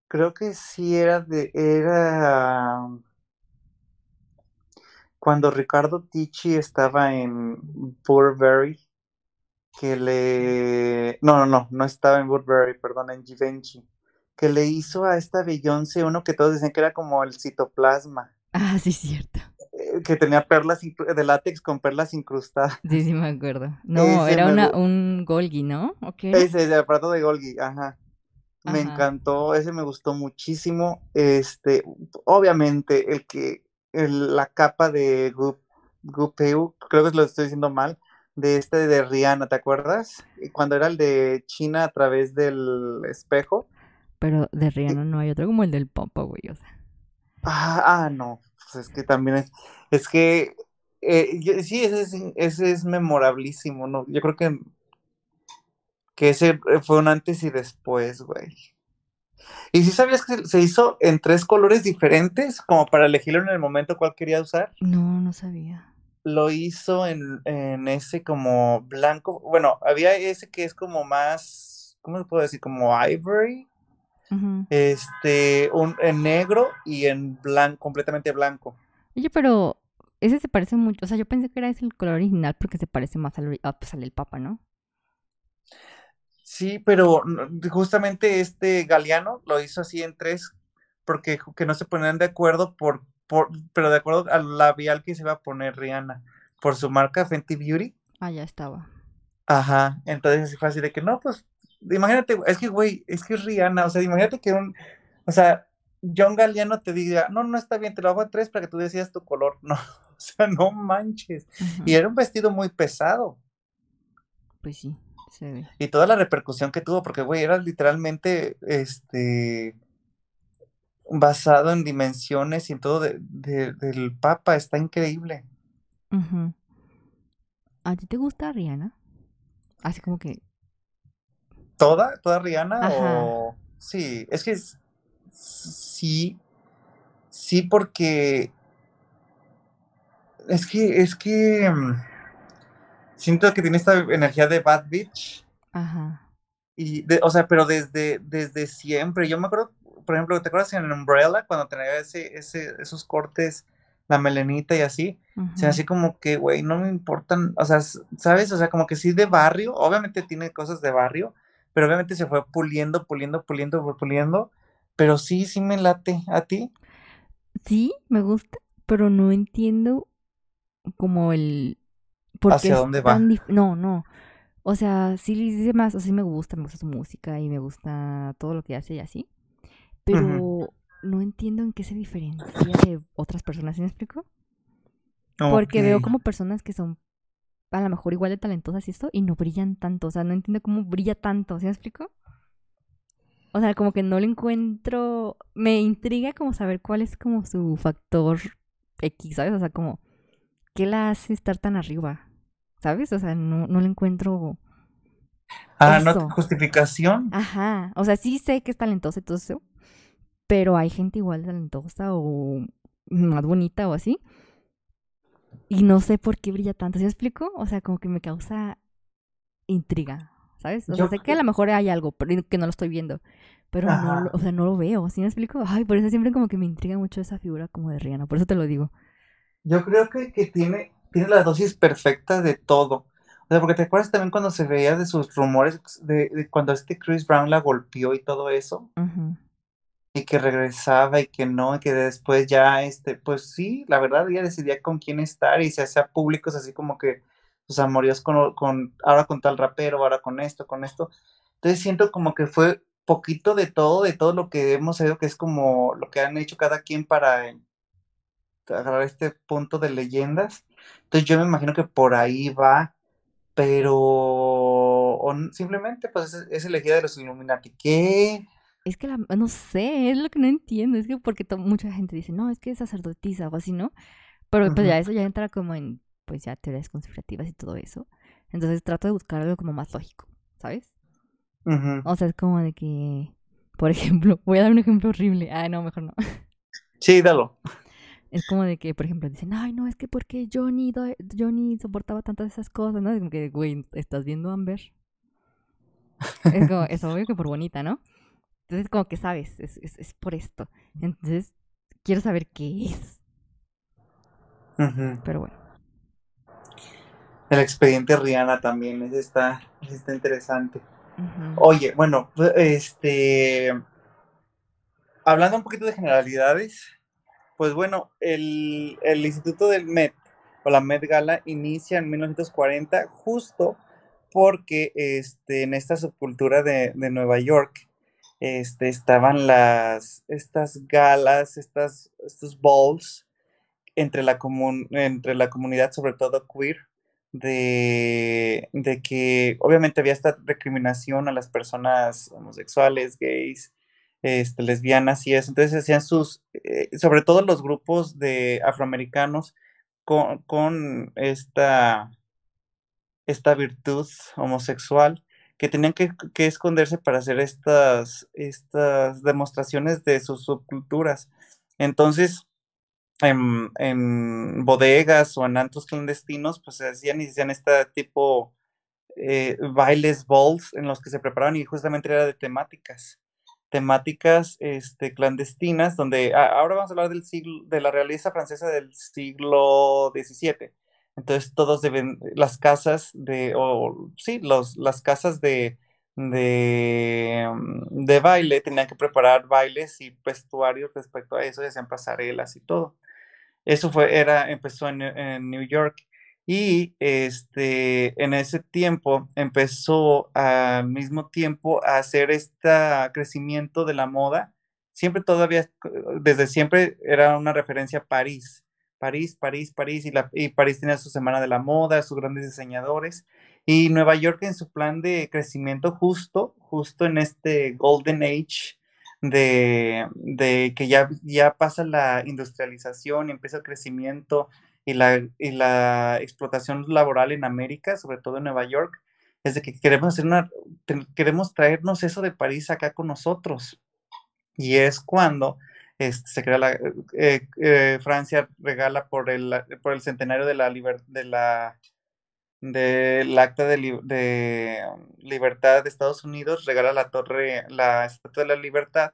Creo que sí era de, era cuando Ricardo Ticci estaba en Burberry, que le, no, no, no, no estaba en Burberry, perdón, en Givenchy, que le hizo a esta Beyoncé uno que todos decían que era como el citoplasma. Ah, sí, cierto. eh, que tenía perlas de látex con perlas incrustadas. Sí, sí, me acuerdo. No, Ese era me una, gu- un Golgi, ¿no? ¿O qué era? Ese de aparato de Golgi, ajá. Me encantó, ese me gustó muchísimo. Este, obviamente, el que, el- la capa de Gu- Gupeu, creo que lo estoy diciendo mal, de este de Rihanna, ¿te acuerdas? Y Cuando era el de China a través del espejo. Pero de Rihanna no hay otro como el del Papa, güey. O sea, Ah, ah, no, pues es que también es, es que, eh, yo- sí, ese es, ese es memorablísimo, ¿no? Yo creo que, que ese fue un antes y después, güey. ¿Y si sabías que se- hizo en tres colores diferentes, como para elegirlo en el momento cuál quería usar? no, no sabía. Lo hizo en, en ese como blanco, bueno, había ese que es como más, ¿cómo le puedo decir? Como ivory, Este, un, en negro y en blanco, completamente blanco. Oye, pero ese se parece mucho. O sea, yo pensé que era ese el color original porque se parece más al, ah, pues, al del Papa, ¿no? Sí, pero justamente este Galeano lo hizo así en tres, porque que no se ponían de acuerdo por, por, pero de acuerdo al labial que se iba a poner Rihanna, por su marca Fenty Beauty. Ah, ya estaba. Ajá, entonces así fue así de que no, pues, imagínate, es que güey, es que es Rihanna, o sea, imagínate que un, o sea, John Galliano te diga, no, no está bien, te lo hago a tres para que tú decidas tu color, no, o sea, no manches. Y era un vestido muy pesado. Pues sí, se ve. Y toda la repercusión que tuvo, porque, güey, era literalmente, este, basado en dimensiones y en todo de- de- del Papa, está increíble. ¿A ti te gusta Rihanna? Así como que. ¿Toda? ¿Toda Rihanna? Ajá. O... Sí, es que es- sí, sí, porque es que, es que mm, siento que tiene esta energía de Bad Bitch. Ajá. Y, de- o sea, pero desde, desde siempre. Yo me acuerdo, por ejemplo, ¿te acuerdas en Umbrella cuando tenía ese, ese, esos cortes, la melenita y así? O sea, ujú. así como que, güey, no me importan, o sea, ¿sabes? O sea, como que sí de barrio, obviamente tiene cosas de barrio, pero obviamente se fue puliendo, puliendo, puliendo, pu- puliendo, pero sí, sí me late. ¿A ti? Sí, me gusta, pero no entiendo como el. ¿Por ¿Hacia dónde va? No, no. O sea, sí le dice más, o sea, sí me gusta, me gusta su música y me gusta todo lo que hace y así. Pero no entiendo en qué se diferencia de otras personas, ¿sí me explico? Porque veo como personas que son a lo mejor igual de talentosas y esto y no brillan tanto. O sea, no entiendo cómo brilla tanto, ¿sí me explico? O sea, como que no le encuentro. Me intriga como saber cuál es como su factor X, ¿sabes? O sea, como. ¿Qué la hace estar tan arriba? ¿Sabes? O sea, no, no le encuentro Ah, ¿no? eso. Justificación. Ajá. O sea, sí sé que es talentosa y todo eso. Pero hay gente igual talentosa o más bonita o así. Y no sé por qué brilla tanto. ¿Sí me explico? O sea, como que me causa intriga, ¿sabes? O sea, sé que a lo mejor hay algo, pero que no lo estoy viendo. Pero no, Ajá. o sea, no lo veo. ¿Sí me explico? Ay, por eso siempre como que me intriga mucho esa figura como de Rihanna. Por eso te lo digo. Yo creo que, que tiene, tiene la dosis perfecta de todo. O sea, porque te acuerdas también cuando se veía de sus rumores de, de cuando este Chris Brown la golpeó y todo eso, Ujú. Y que regresaba y que no, y que después ya, este, pues sí, la verdad ella decidía con quién estar y se hacía públicos así como que sus amoríos con, con, ahora con tal rapero, ahora con esto, con esto. Entonces siento como que fue poquito de todo, de todo lo que hemos sabido que es como lo que han hecho cada quien para agarrar este punto de leyendas. Entonces yo me imagino que por ahí va, pero o simplemente pues es, es elegida de los Illuminati. ¿Qué? Es que la, no sé, es lo que no entiendo. Es que porque mucha gente dice, no, es que es sacerdotisa o así, ¿no? Pero pues ya eso ya entra como en, pues ya teorías conspirativas y todo eso. Entonces trato de buscar algo como más lógico, ¿sabes? O sea, es como de que, por ejemplo, voy a dar un ejemplo horrible. Ah, no, mejor no. Sí, dalo. Es como de que, por ejemplo, dicen, ay, no, es que porque Johnny, Johnny soportaba tantas esas cosas, ¿no? Es como que, güey, ¿estás viendo Amber? Es como, es obvio que por bonita, ¿no? Entonces, como que sabes, es, es, es por esto. Entonces, quiero saber qué es. Pero bueno. El expediente Rihanna también, ese está, está interesante. Oye, bueno, este. Hablando un poquito de generalidades, pues bueno, el, el Instituto del Met o la Met Gala inicia en 1940 justo porque este, en esta subcultura de, de Nueva York este, estaban las, estas galas, estas, estos balls entre la, entre la comunidad, sobre todo queer, de, de, que obviamente había esta recriminación a las personas homosexuales, gays, este, lesbianas y eso. Entonces hacían sus, eh, sobre todo los grupos de afroamericanos con, con esta, esta virtud homosexual que tenían que, esconderse para hacer estas, estas demostraciones de sus subculturas. Entonces, en, bodegas o en antros clandestinos, pues se hacían y hacían este tipo eh, bailes, balls, en los que se preparaban y justamente era de temáticas, temáticas este, clandestinas, donde ahora vamos a hablar del siglo, de la realeza francesa del siglo XVII. Entonces todos deben, las casas de, o sí, los, las casas de, de, mm, de baile tenían que preparar bailes y vestuarios respecto a eso, y hacían pasarelas y todo. Eso fue, era, empezó en, en, New York. Y este, en ese tiempo empezó al mismo tiempo a hacer este crecimiento de la moda. Siempre todavía, desde siempre era una referencia a París. París, París, París, y, París tenía su semana de la moda, sus grandes diseñadores. Y Nueva York en su plan de crecimiento justo, justo en este Golden Age de, que ya, ya pasa la industrialización y empieza el crecimiento y la, y la explotación laboral en América, sobre todo en Nueva York, es de que queremos hacer una, queremos traernos eso de París acá con nosotros. Y es cuando este, se crea la, eh, eh, Francia regala por el, por el centenario de la, de la del acta de, de, libertad de Estados Unidos, regala la torre, la estatua de la libertad,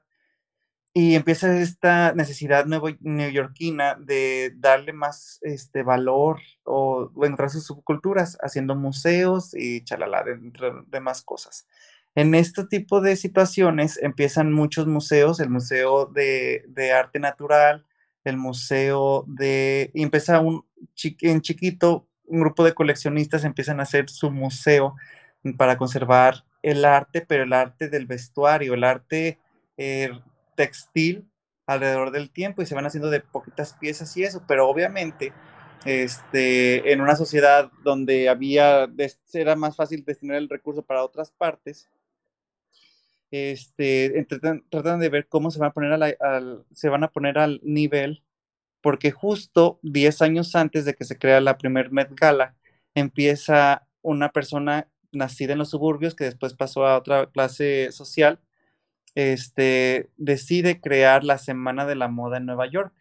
y empieza esta necesidad neoyorquina de darle más este, valor o, o entrar sus subculturas, haciendo museos y chalala, de, de más cosas. En este tipo de situaciones empiezan muchos museos, el Museo de, Arte Natural, el Museo de... Empieza un, en chiquito un grupo de coleccionistas empiezan a hacer su museo para conservar el arte, pero el arte del vestuario, el arte eh, textil alrededor del tiempo y se van haciendo de poquitas piezas y eso, pero obviamente este, en una sociedad donde había, era más fácil destinar el recurso para otras partes, este, tratan, de ver cómo se van a poner al, se van a poner al nivel porque justo 10 años antes de que se crea la primer Met Gala, empieza una persona nacida en los suburbios que después pasó a otra clase social, este, decide crear la Semana de la Moda en Nueva York.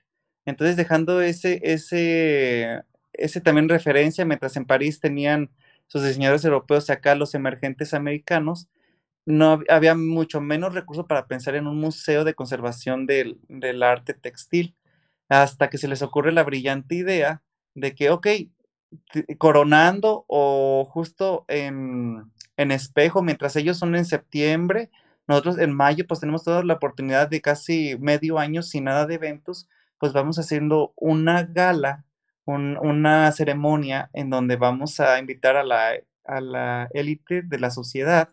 Entonces, dejando ese, ese, ese también referencia, mientras en París tenían sus diseñadores europeos acá los emergentes americanos, no había mucho menos recursos para pensar en un museo de conservación del, del arte textil hasta que se les ocurre la brillante idea de que, ok, coronando o justo en, espejo, mientras ellos son en septiembre, nosotros en mayo pues tenemos toda la oportunidad de casi medio año sin nada de eventos, pues vamos haciendo una gala, una ceremonia en donde vamos a invitar a la, a la élite de la sociedad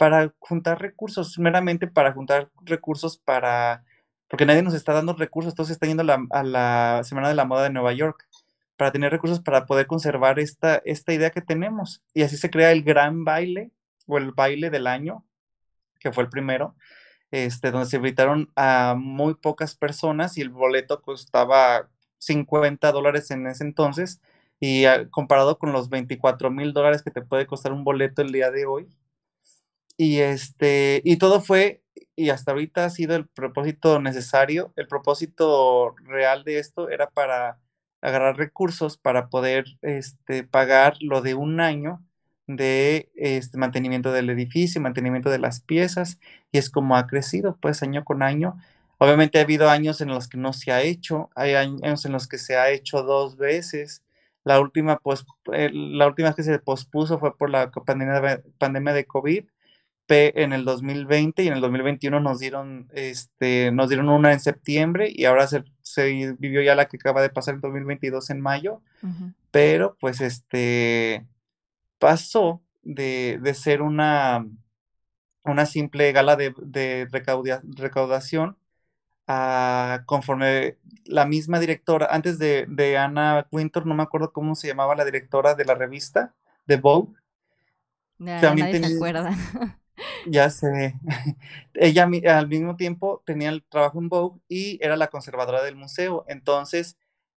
para juntar recursos, meramente para juntar recursos para porque nadie nos está dando recursos, todos están yendo a la, Semana de la Moda de Nueva York, para tener recursos para poder conservar esta, esta idea que tenemos. Y así se crea el gran baile o el baile del año, que fue el primero, este, donde se invitaron a muy pocas personas y el boleto costaba 50 dólares en ese entonces y ah, comparado con los 24 mil dólares que te puede costar un boleto el día de hoy. Y, este, y todo fue, y hasta ahorita ha sido el propósito necesario, el propósito real de esto era para agarrar recursos para poder este, pagar lo de un año de este, mantenimiento del edificio, mantenimiento de las piezas, y es como ha crecido, pues año con año. Obviamente ha habido años en los que no se ha hecho, hay años en los que se ha hecho dos veces. La última, pues, la última que se pospuso fue por la pandemia, pandemia de COVID en el 2020 y en el 2021 nos dieron, este, nos dieron una en septiembre y ahora se, se vivió ya la que acaba de pasar en 2022 en mayo, pero pues este, pasó de, ser una, una simple gala de, recaudación a conforme la misma directora, antes de, de Ana Winter, no me acuerdo cómo se llamaba la directora de la revista, de Vogue. también nadie se acuerda. Ya sé. Ella al mismo tiempo tenía el trabajo en Vogue y era la conservadora del museo. Entonces,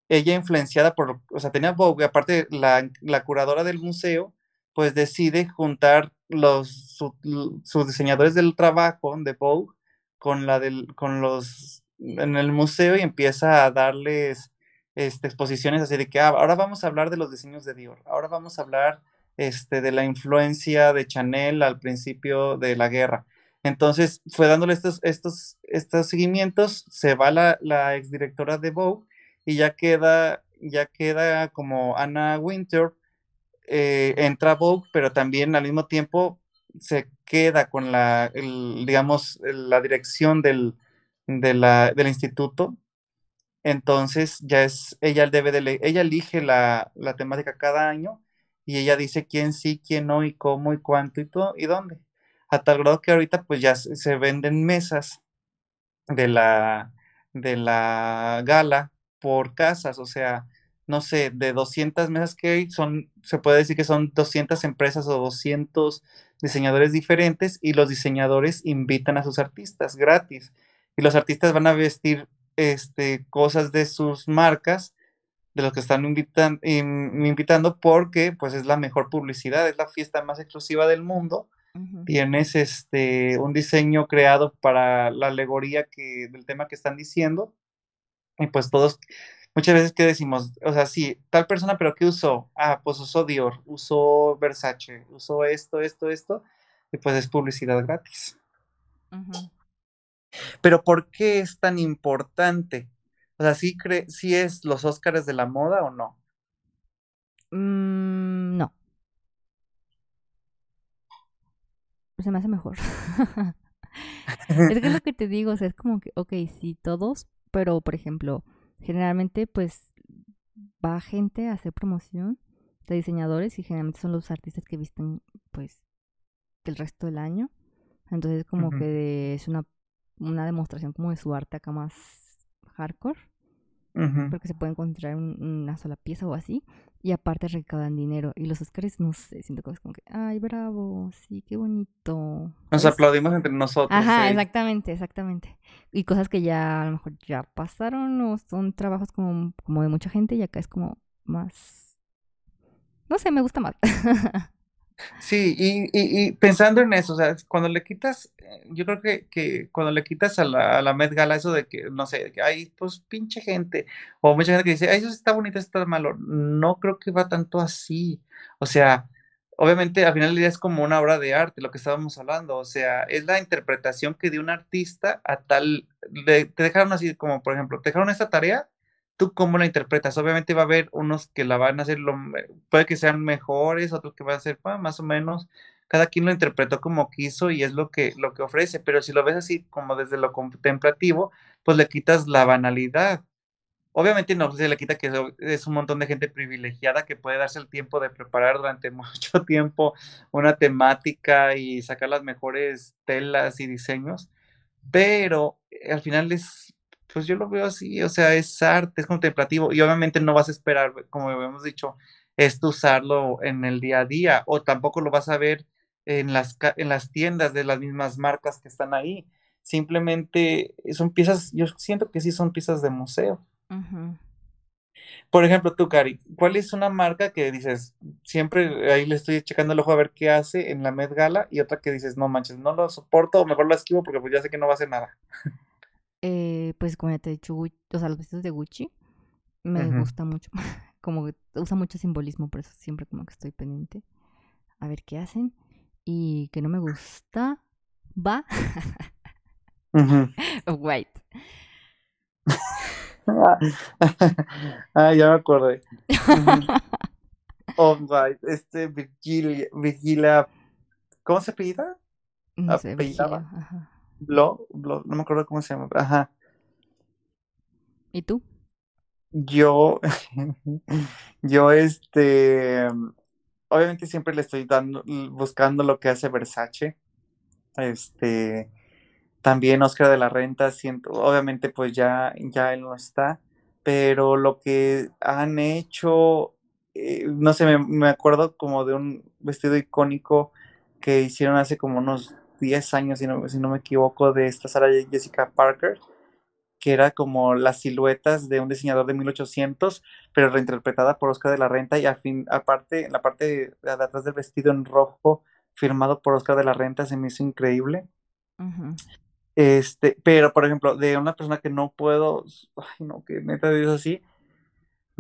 ella influenciada por, o sea, tenía Vogue, aparte la, la curadora del museo, pues decide juntar los, sus diseñadores del trabajo de Vogue con, la del, con los en el museo y empieza a darles este, exposiciones así de que ah, ahora vamos a hablar de los diseños de Dior, ahora vamos a hablar este, de la influencia de Chanel al principio de la guerra. Entonces fue dándole estos, estos, estos seguimientos, se va la, la exdirectora de Vogue y ya queda, ya queda como Anna Winter eh, entra Vogue, pero también al mismo tiempo se queda con la, digamos, la dirección del, del instituto. Entonces ya es, ella debe de, ella elige la, la, temática cada año y ella dice quién sí, quién no y cómo y cuánto y todo y dónde. A tal grado que ahorita pues ya se venden mesas de la, de la gala por casas, o sea, no sé, de 200 mesas que hay, son, se puede decir que son 200 empresas o 200 diseñadores diferentes y los diseñadores invitan a sus artistas gratis. Y los artistas van a vestir este, cosas de sus marcas, de los que están invitan, invitando, porque pues es la mejor publicidad, es la fiesta más exclusiva del mundo. Tienes este, un diseño creado para la alegoría que, del tema que están diciendo. Y pues todos muchas veces que decimos, o sea, sí, tal persona, pero ¿qué usó? Ah, pues usó Dior, usó Versace, usó esto, esto, esto, y pues es publicidad gratis. Pero ¿por qué es tan importante? O sea, ¿sí, cree, ¿sí es los Óscares de la moda o no? Mm, no. Se me hace mejor. es que es lo que te digo, o sea, es como que, ok, sí, todos, pero por ejemplo, generalmente pues va gente a hacer promoción de diseñadores y generalmente son los artistas que visten pues el resto del año. Entonces como que es una, una demostración como de su arte acá más hardcore. Porque se puede encontrar una sola pieza o así. Y aparte recaudan dinero. Y los Oscars, no sé, siento cosas como que, ay, bravo, sí, qué bonito. Nos aplaudimos entre nosotros. Ajá, exactamente, exactamente. Y cosas que ya a lo mejor ya pasaron o son trabajos como, como de mucha gente y acá es como más... No sé, me gusta más. Sí, y, y, pensando en eso, o sea, cuando le quitas, eh, yo creo que, que cuando le quitas a la, a la Met Gala eso de que, no sé, que hay pues pinche gente, o mucha gente que dice, ay, eso está bonito, eso está malo, no creo que va tanto así, o sea, obviamente al final del día es como una obra de arte, lo que estábamos hablando, o sea, es la interpretación que dio un artista a tal, te dejaron así como, por ejemplo, te dejaron esta tarea, ¿Tú cómo la interpretas? Obviamente va a haber unos que la van a hacer, lo, puede que sean mejores, otros que van a ser más o menos. Cada quien lo interpretó como quiso y es lo que, lo que ofrece, pero si lo ves así como desde lo contemplativo, pues le quitas la banalidad. Obviamente no se le quita que es un montón de gente privilegiada que puede darse el tiempo de preparar durante mucho tiempo una temática y sacar las mejores telas y diseños, pero al final es pues yo lo veo así, o sea, es arte, es contemplativo y obviamente no vas a esperar, como habíamos dicho, esto usarlo en el día a día o tampoco lo vas a ver en las, en las tiendas de las mismas marcas que están ahí. Simplemente son piezas, yo siento que sí son piezas de museo. Por ejemplo, tú, Cari, ¿cuál es una marca que dices, siempre ahí le estoy checando el ojo a ver qué hace en la Met Gala y otra que dices, no manches, no lo soporto o mejor lo esquivo porque pues ya sé que no va a hacer nada? Eh, pues como ya te he dicho, o sea, los vestidos de Gucci me gusta mucho, como que usa mucho simbolismo, por eso siempre como que estoy pendiente a ver qué hacen y que no me gusta, va, White. ah, ya me acordé. oh, white, este Virgilia, Virgilia, ¿cómo se apellida? No sé, Virgilia, Blo, no me acuerdo cómo se llama, ajá. ¿Y tú? Yo, yo este, obviamente siempre le estoy dando, buscando lo que hace Versace, este, también Oscar de la Renta, siento, obviamente pues ya, ya él no está, pero lo que han hecho, eh, no sé, me, me, acuerdo como de un vestido icónico que hicieron hace como unos 10 años, si no, si no me equivoco, de esta Sara Jessica Parker, que era como las siluetas de un diseñador de 1800, pero reinterpretada por Oscar de la Renta y a fin, aparte, la parte de, atrás del vestido en rojo, firmado por Oscar de la Renta, se me hizo increíble. Este, pero por ejemplo, de una persona que no puedo, ay no, que neta Dios así,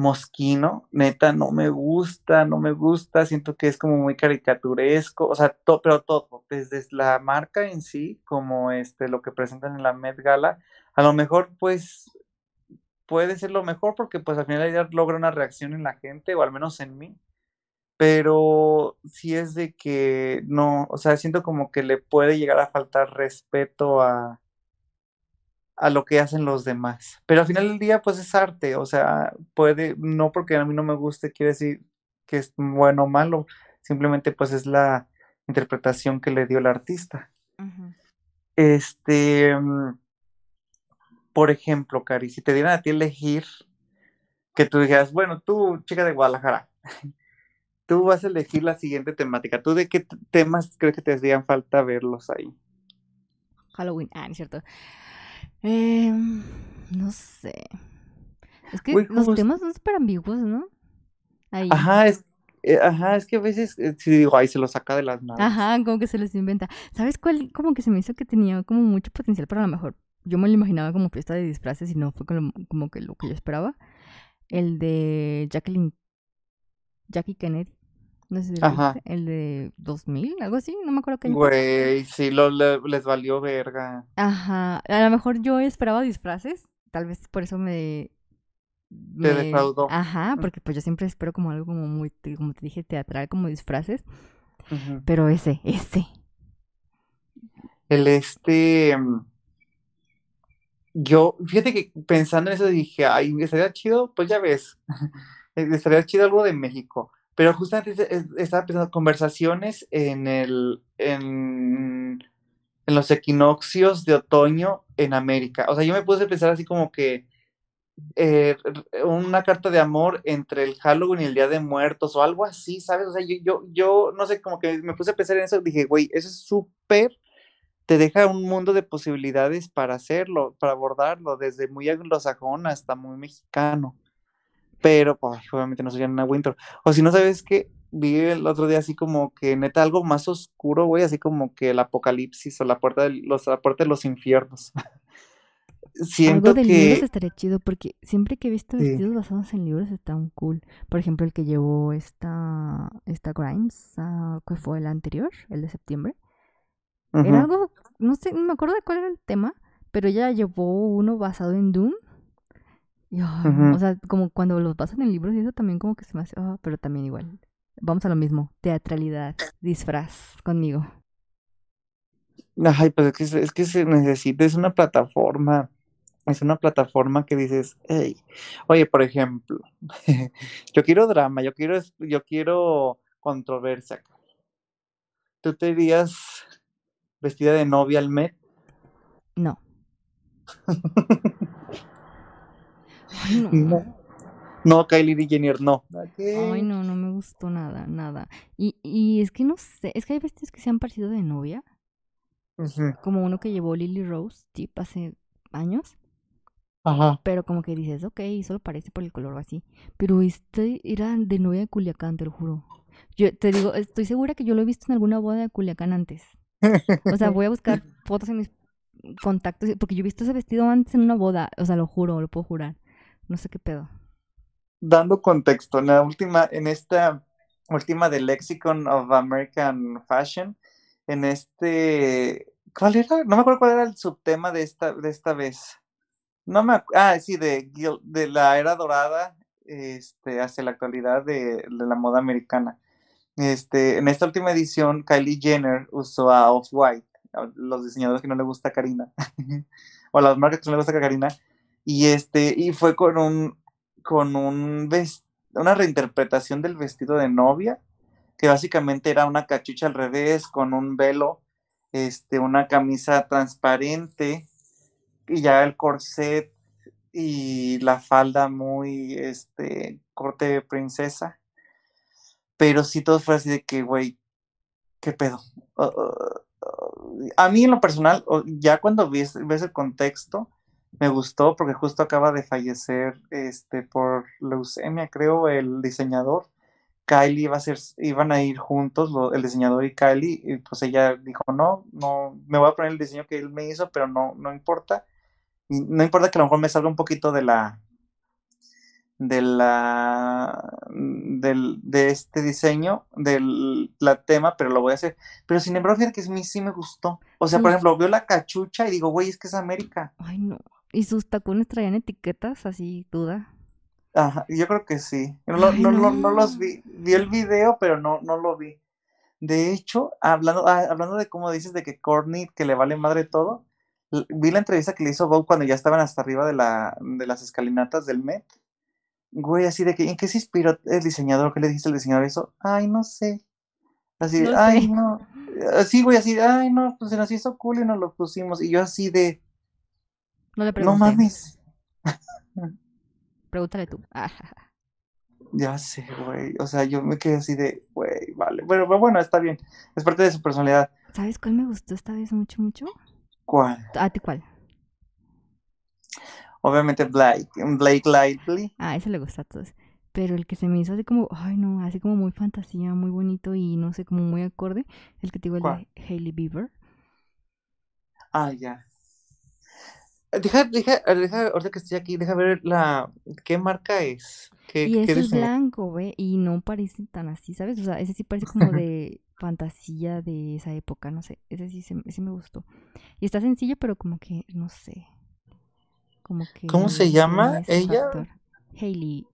Mosquino, neta, no me gusta, no me gusta, siento que es como muy caricaturesco, o sea, pero todo, desde la marca en sí, como este, lo que presentan en la Met Gala, a lo mejor pues puede ser lo mejor porque pues al final ya logra una reacción en la gente, o al menos en mí, pero si es de que no, o sea, siento como que le puede llegar a faltar respeto a, a lo que hacen los demás. Pero al final del día, pues es arte, o sea, puede, no porque a mí no me guste, quiere decir que es bueno o malo, simplemente pues es la interpretación que le dio el artista. Este, mm, por ejemplo, Cari, si te dieran a ti elegir, que tú dijeras, bueno, tú, chica de Guadalajara, tú vas a elegir la siguiente temática. ¿Tú de qué temas crees que te hacían falta verlos ahí? Halloween, ah, es cierto. Em, no sé. Es que los temas son súper ambiguos, ¿no? Ajá, es, eh, ajá, es que a veces eh, si digo, ahí se lo saca de las manos. Ajá, como que se los inventa. ¿Sabes cuál? Como que se me hizo que tenía como mucho potencial, pero a lo mejor yo me lo imaginaba como fiesta de disfraces y no fue como, que lo que yo esperaba. El de Jacqueline, Jackie Kennedy. No sé si Ajá. el de 2000, algo así, no me acuerdo qué. Güey, sí, lo, les valió verga. Ajá, a lo mejor yo esperaba disfraces, tal vez por eso me... me... Te defraudó. Ajá, porque pues yo siempre espero como algo como muy, como te dije, teatral, como disfraces. Pero ese, ese. El este... Mm, yo, fíjate que pensando en eso dije, ay, estaría chido, pues ya ves, estaría chido algo de México pero justamente estaba pensando conversaciones en el en, en, los equinoccios de otoño en América. O sea, yo me puse a pensar así como que eh, una carta de amor entre el Halloween y el Día de Muertos o algo así, ¿sabes? O sea, yo, yo, yo no sé, como que me puse a pensar en eso dije, güey, eso es súper, te deja un mundo de posibilidades para hacerlo, para abordarlo, desde muy anglosajón hasta muy mexicano pero pues, obviamente no soy una Winter. O si no sabes que vi el otro día así como que neta algo más oscuro, güey, así como que el apocalipsis o la puerta de los, la puerta de los infiernos. Siento algo de que... libros estaría chido porque siempre que he visto vestidos basados en libros están cool. Por ejemplo, el que llevó esta, esta Grimes, uh, que fue el anterior, el de septiembre. Era algo, no sé, no me acuerdo de cuál era el tema, pero ella llevó uno basado en Doom o sea, como cuando los pasan en libros y eso también como que se me hace, ah, pero también igual. Vamos a lo mismo, teatralidad, disfraz conmigo. Ay, pues es que, es que se necesita, es una plataforma, es una plataforma que dices, hey, oye, por ejemplo, yo quiero drama, yo quiero, yo quiero controversia. ¿Tú te irías vestida de novia al Met? No. Ay, no. No. No, Kylie Jenner, no. Ay, no, no me gustó nada, nada. Y, y es que no sé, es que hay vestidos que se han parecido de novia, como uno que llevó Lily Rose, tip, hace años, Ajá. pero como que dices, ok, solo parece por el color o así. Pero este era de novia de Culiacán, te lo juro. Yo te digo, estoy segura que yo lo he visto en alguna boda de Culiacán antes. O sea, voy a buscar fotos en mis contactos, porque yo he visto ese vestido antes en una boda, o sea, lo juro, lo puedo jurar. No sé qué pedo. Dando contexto, en la última, en esta última de Lexicon of American Fashion, en este, ¿cuál era? No me acuerdo cuál era el subtema de esta, de esta vez. No me ah, sí, de, la era dorada este, hacia la actualidad de, la moda americana. Este, en esta última edición, Kylie Jenner usó a Off-White, los diseñadores que no le gusta a Karina, o las marcas que no le gusta a Karina, y este, y fue con un, con un una reinterpretación del vestido de novia, que básicamente era una cachucha al revés, con un velo, este, una camisa transparente, y ya el corset y la falda muy, este, corte de princesa. Pero sí todo fue así de que, güey, ¿qué pedo? A mí en lo personal, ya cuando ves, ves el contexto, me gustó porque justo acaba de fallecer este, por leucemia, creo, el diseñador. Kylie iba a ser, iban a ir juntos, lo- el diseñador y Kylie, y pues ella dijo, no, no, me voy a poner el diseño que él me hizo, pero no, no importa. No importa que a lo mejor me salga un poquito de la, de la, del, de este diseño, del la tema, pero lo voy a hacer. Pero sin embargo, fíjate que a mí sí me gustó. O sea, por ejemplo, veo la cachucha y digo, güey, es que es América. Ay, no. Y sus tacones traían etiquetas, así, duda. Ajá, yo creo que sí. No, Ay, no, no, no los vi. Vi el video, pero no, no lo vi. De hecho, hablando, ah, hablando de cómo dices de que Courtney, que le vale madre todo, vi la entrevista que le hizo Vogue cuando ya estaban hasta arriba de, la, de las escalinatas del Met. Güey, así de que, ¿en qué se inspiró el diseñador? ¿Qué le dijiste al diseñador eso? Ay, no sé. Así de, No ay, sé. no. Así, güey, así de, ay, no, pues se nos hizo cool y nos lo pusimos. Y yo así de, No le no pregunté. mames. Pregúntale tú. Ah, Ya sé, güey. O sea, yo me quedé así de, güey, vale. Pero, pero bueno, está bien. Es parte de su personalidad. ¿Sabes cuál me gustó esta vez mucho, mucho? ¿Cuál? ¿A ti cuál? Obviamente Blake, Blake Lively. Ah, ese le gusta a todos. Pero el que se me hizo así como, ay no, así como muy fantasía, muy bonito y no sé, como muy acorde, el que te digo, de Hailey Bieber. Ah, ya. Deja, deja, deja, ahorita que estoy aquí, deja ver la, ¿qué marca es? ¿Qué, Y es blanco, ¿ve? Y no parece tan así, ¿sabes? O sea, ese sí parece como de fantasía de esa época, no sé. Ese sí, se- ese me gustó. Y está sencillo, pero como que, no sé. Como que ¿Cómo se llama ella? factor. Hailey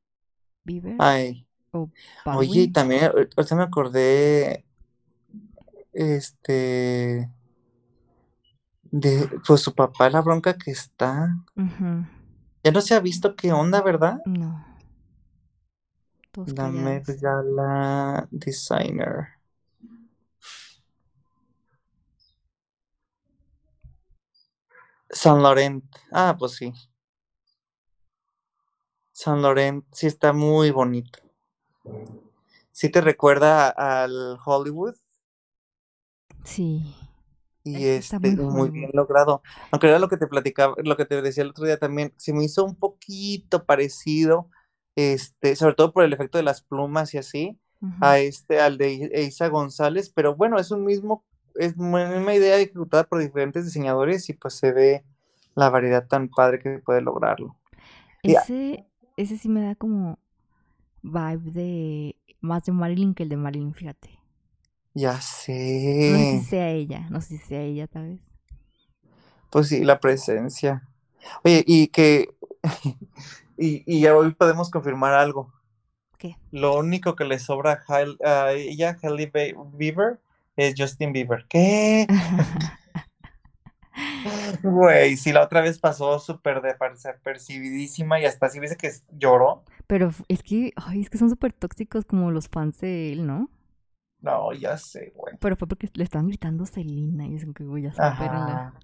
Bieber Ay, o oye, y también, ahor- ahorita me acordé, este, de, pues su papá, la bronca que está. Ya no se ha visto qué onda, ¿verdad? No. Todos La Met callados. Gala Designer. San Laurent. Ah, pues sí. San Laurent sí está muy bonito. Sí te recuerda al Hollywood Sí. Y este muy muy bien logrado. Aunque era lo que te platicaba, lo que te decía el otro día también, se me hizo un poquito parecido, este, sobre todo por el efecto de las plumas y así, a este, al de Isa González, pero bueno, es un mismo, es una misma idea ejecutada por diferentes diseñadores y pues se ve la variedad tan padre que puede lograrlo. Ese, ese sí me da como vibe de más de Marilyn que el de Marilyn, fíjate. Ya No sé si sé, sea ella, no sé si sea ella tal vez. pues sí, la presencia. Oye, y que, y, y ya hoy podemos confirmar algo. ¿Qué? Lo único que le sobra a, ella, Hailey Ba- Bieber, es Justin Bieber. ¿Qué? Güey, sí, la otra vez pasó súper desapercibidísima y hasta así dice que lloró. Pero es que, ay, es que son súper tóxicos como los fans de él, ¿no? No, ya sé, güey. Pero fue porque le estaban gritando Selena y es como que, güey, ya supérenla.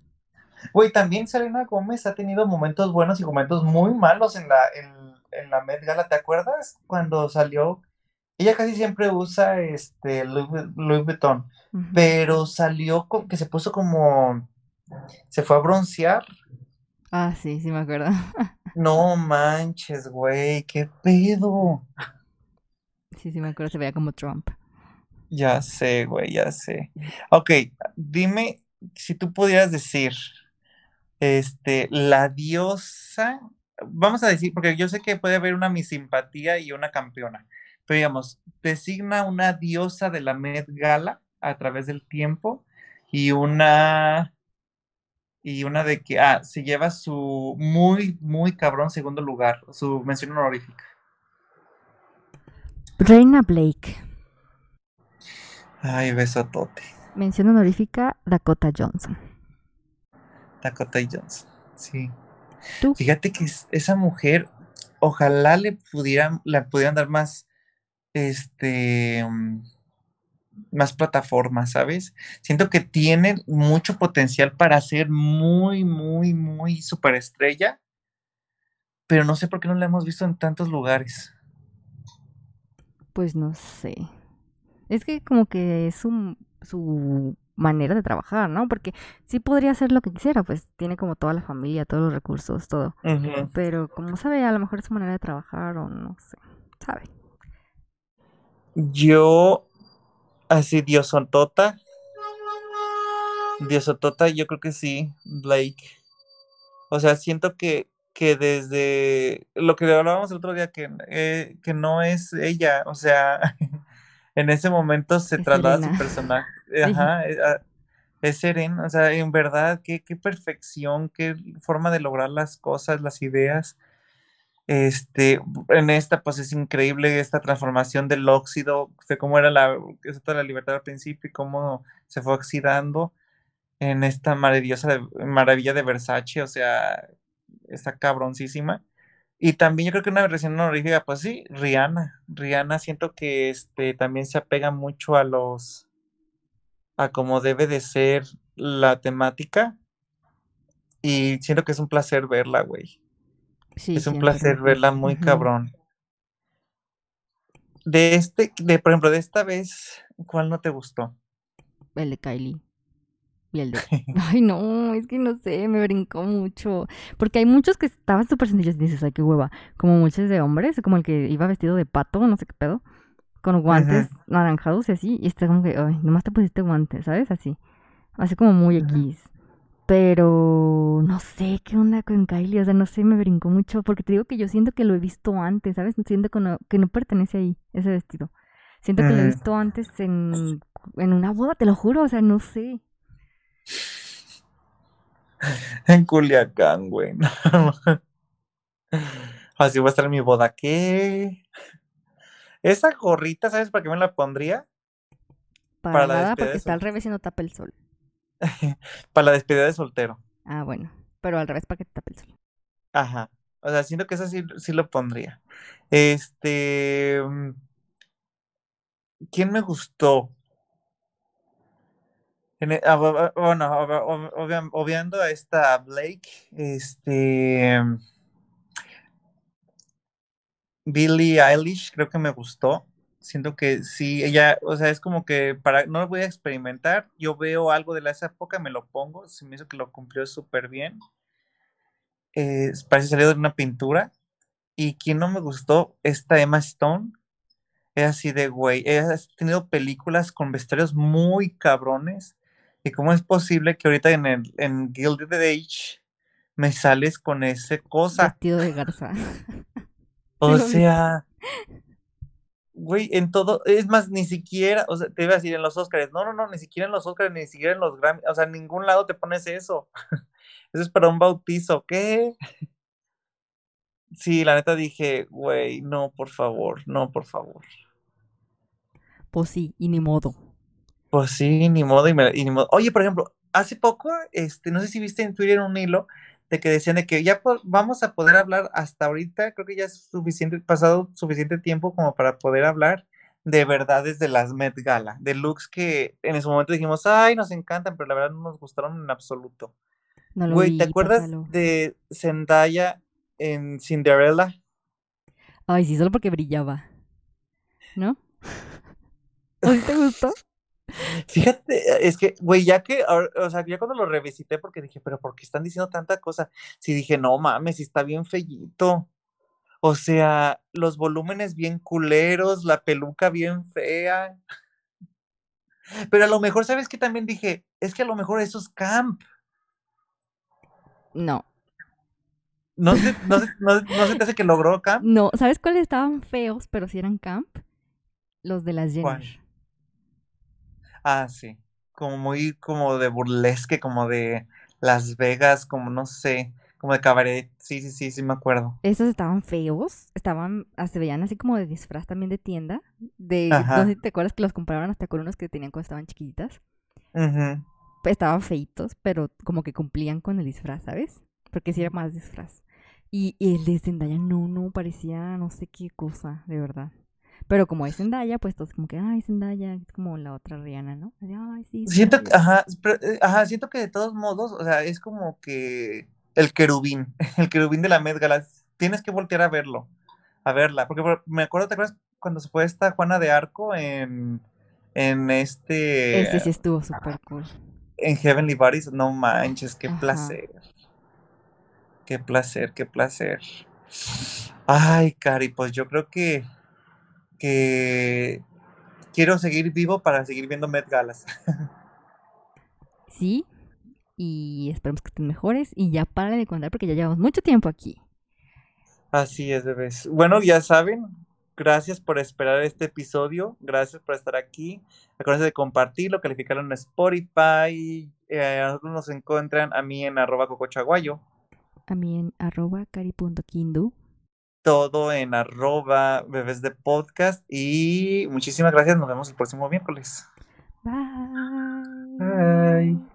Güey, también Selena Gómez ha tenido momentos buenos y momentos muy malos en la, en, en la Met Gala. ¿Te acuerdas cuando salió? Ella casi siempre usa este Louis, Louis Vuitton, pero salió con que se puso como se fue a broncear. Ah, sí, sí me acuerdo. No manches, güey, qué pedo. Sí, sí me acuerdo, se veía como Trump. Ya sé, güey, ya sé. Ok, dime si tú pudieras decir, este, la diosa, vamos a decir, porque yo sé que puede haber una mi simpatía y una campeona, pero digamos, designa una diosa de la Met Gala a través del tiempo y una y una de que ah, se lleva su muy, muy cabrón segundo lugar, su mención honorífica. Reina Blake. Ay, besotote. Mención honorífica Dakota Johnson. Dakota Johnson, sí. ¿Tú? Fíjate que es- esa mujer, ojalá le pudieran, la pudieran dar más, este, mm, más plataformas, ¿sabes? Siento que tiene mucho potencial para ser muy, muy, muy superestrella, pero no sé por qué no la hemos visto en tantos lugares. Pues no sé. Es que como que es su, su manera de trabajar, ¿no? Porque sí podría hacer lo que quisiera, pues tiene como toda la familia, todos los recursos, todo. Pero como sabe, a lo mejor es su manera de trabajar o no sé, sabe. Yo, así, Diosotota, Diosotota, yo creo que sí, Blake. O sea, siento que, que desde lo que hablábamos el otro día, que, eh, que no es ella, o sea, en ese momento se Es traslada Serena. su personaje. Ajá, eh, ah, es serena, o sea, en verdad, qué, qué perfección, qué forma de lograr las cosas, las ideas. Este, en esta, pues es increíble esta transformación del óxido, de cómo era la, toda la libertad al principio y cómo se fue oxidando en esta maravillosa de- maravilla de Versace, o sea, está cabroncísima. Y también yo creo que una versión honorífica, pues sí, Rihanna. Rihanna siento que este también se apega mucho a los, a cómo debe de ser la temática. Y siento que es un placer verla, güey. Sí, Es un siempre. placer verla muy cabrón. De este, de, por ejemplo, de esta vez, ¿cuál no te gustó? El de Kylie. Y el de... Ay, no, es que no sé, me brincó mucho. Porque hay muchos que estaban súper sencillos y dices, ay, qué hueva. Como muchos de hombres, como el que iba vestido de pato, no sé qué pedo. Con guantes naranjados y así. Y está como que, ay, nomás te pusiste guantes, ¿sabes? Así. Así como muy. X. Pero no sé qué onda con Kylie. O sea, no sé, me brincó mucho. Porque te digo que yo siento que lo he visto antes, ¿sabes? Siento que no, que no pertenece ahí, ese vestido. Siento que lo he visto antes en, en una boda, te lo juro. O sea, no sé. En Culiacán, güey. Así va a estar mi boda. ¿Qué? Esa gorrita, ¿sabes para qué me la pondría? Para, Para la nada, despedida porque de está al revés y no tapa el sol. Para la despedida de soltero. Ah, bueno. Pero al revés para que te tape el sol. Ajá. O sea, siento que eso sí, sí lo pondría. Este. mm, ¿Quién me gustó? En e- ah, bu- bu- bueno, ob- obvia- obviando a esta Blake, este. Billie Eilish, creo que me gustó. Siento que sí, ella, o sea, es como que para, no lo voy a experimentar, yo veo algo de la- esa época, me lo pongo, se me hizo que lo cumplió súper bien. Eh, parece salido de una pintura. Y quien no me gustó, esta Emma Stone, es así de güey, ha tenido películas con vestuarios muy cabrones. ¿Y cómo es posible que ahorita en, el, en Gilded Age me sales con esa cosa? Vestido de garza. O sea, güey, en todo, es más, ni siquiera, o sea, te iba a decir en los Oscars, no, no, no, ni siquiera en los Oscars, ni siquiera en los Grammy, o sea, en ningún lado te pones eso. Eso es para un bautizo, ¿qué? Sí, la neta dije, güey, no, por favor, no, por favor. Pues sí, y ni modo. Pues sí, ni modo, y, me- y ni modo. Oye, por ejemplo, hace poco, este, no sé si viste en Twitter un hilo de que decían de que ya vamos a poder hablar hasta ahorita, creo que ya es suficiente, pasado suficiente tiempo como para poder hablar de verdades de las Met Gala, de looks que en ese momento dijimos, ay, nos encantan, pero la verdad no nos gustaron en absoluto. No lo Güey, vi, ¿te acuerdas pásalo. de Zendaya en Cinderella? Ay, sí, solo porque brillaba. ¿No? ¿O sí te gustó? Fíjate, es que, güey, ya que, o sea, ya cuando lo revisité, porque dije, pero ¿por qué están diciendo tanta cosa? Sí dije, no mames, sí está bien fellito. O sea, los volúmenes bien culeros, la peluca bien fea. Pero a lo mejor, ¿sabes qué? También dije, es que a lo mejor eso es camp. No. ¿No se, no se, no, no se te hace que logró camp? No, ¿sabes cuáles estaban feos, pero sí eran camp? Los de las ¿Cuál? Ah, sí. Como muy, como de burlesque, como de Las Vegas, como no sé, como de cabaret. Sí, sí, sí, sí me acuerdo. Esos estaban feos, estaban, ah, se veían así como de disfraz también de tienda. De, Ajá. no sé si te acuerdas que los comparaban hasta con unos que tenían cuando estaban chiquititas. Pues, estaban feitos, pero como que cumplían con el disfraz, ¿sabes? Porque sí era más disfraz. Y, y el de Zendaya no, no, parecía no sé qué cosa, de verdad. Pero como es Zendaya, pues todos como que, ay, Zendaya, es como la otra Rihanna, ¿no? Ay, sí, Siento que, Zendaya". ajá, pero, eh, ajá, siento que de todos modos, o sea, es como que el querubín, el querubín de la Met Gala, tienes que voltear a verlo, a verla, porque por- me acuerdo, ¿te acuerdas cuando se fue esta Juana de Arco en, en este, Este sí estuvo súper cool. en Heavenly Bodies? No manches, qué Ajá. placer, qué placer, qué placer. Ay, Cari, pues yo creo que, que quiero seguir vivo para seguir viendo Met Galas. Sí, y esperemos que estén mejores. Y ya para de contar porque ya llevamos mucho tiempo aquí. Así es, bebés. Bueno, ya saben, gracias por esperar este episodio, gracias por estar aquí. Acuérdense de compartirlo, calificarlo en Spotify. Eh, a nosotros nos encuentran a mí en arroba cocochaguayo, A mí en arroba cari.kindu. todo en arroba bebés de podcast. Y muchísimas gracias, nos vemos el próximo miércoles. Bye. Bye.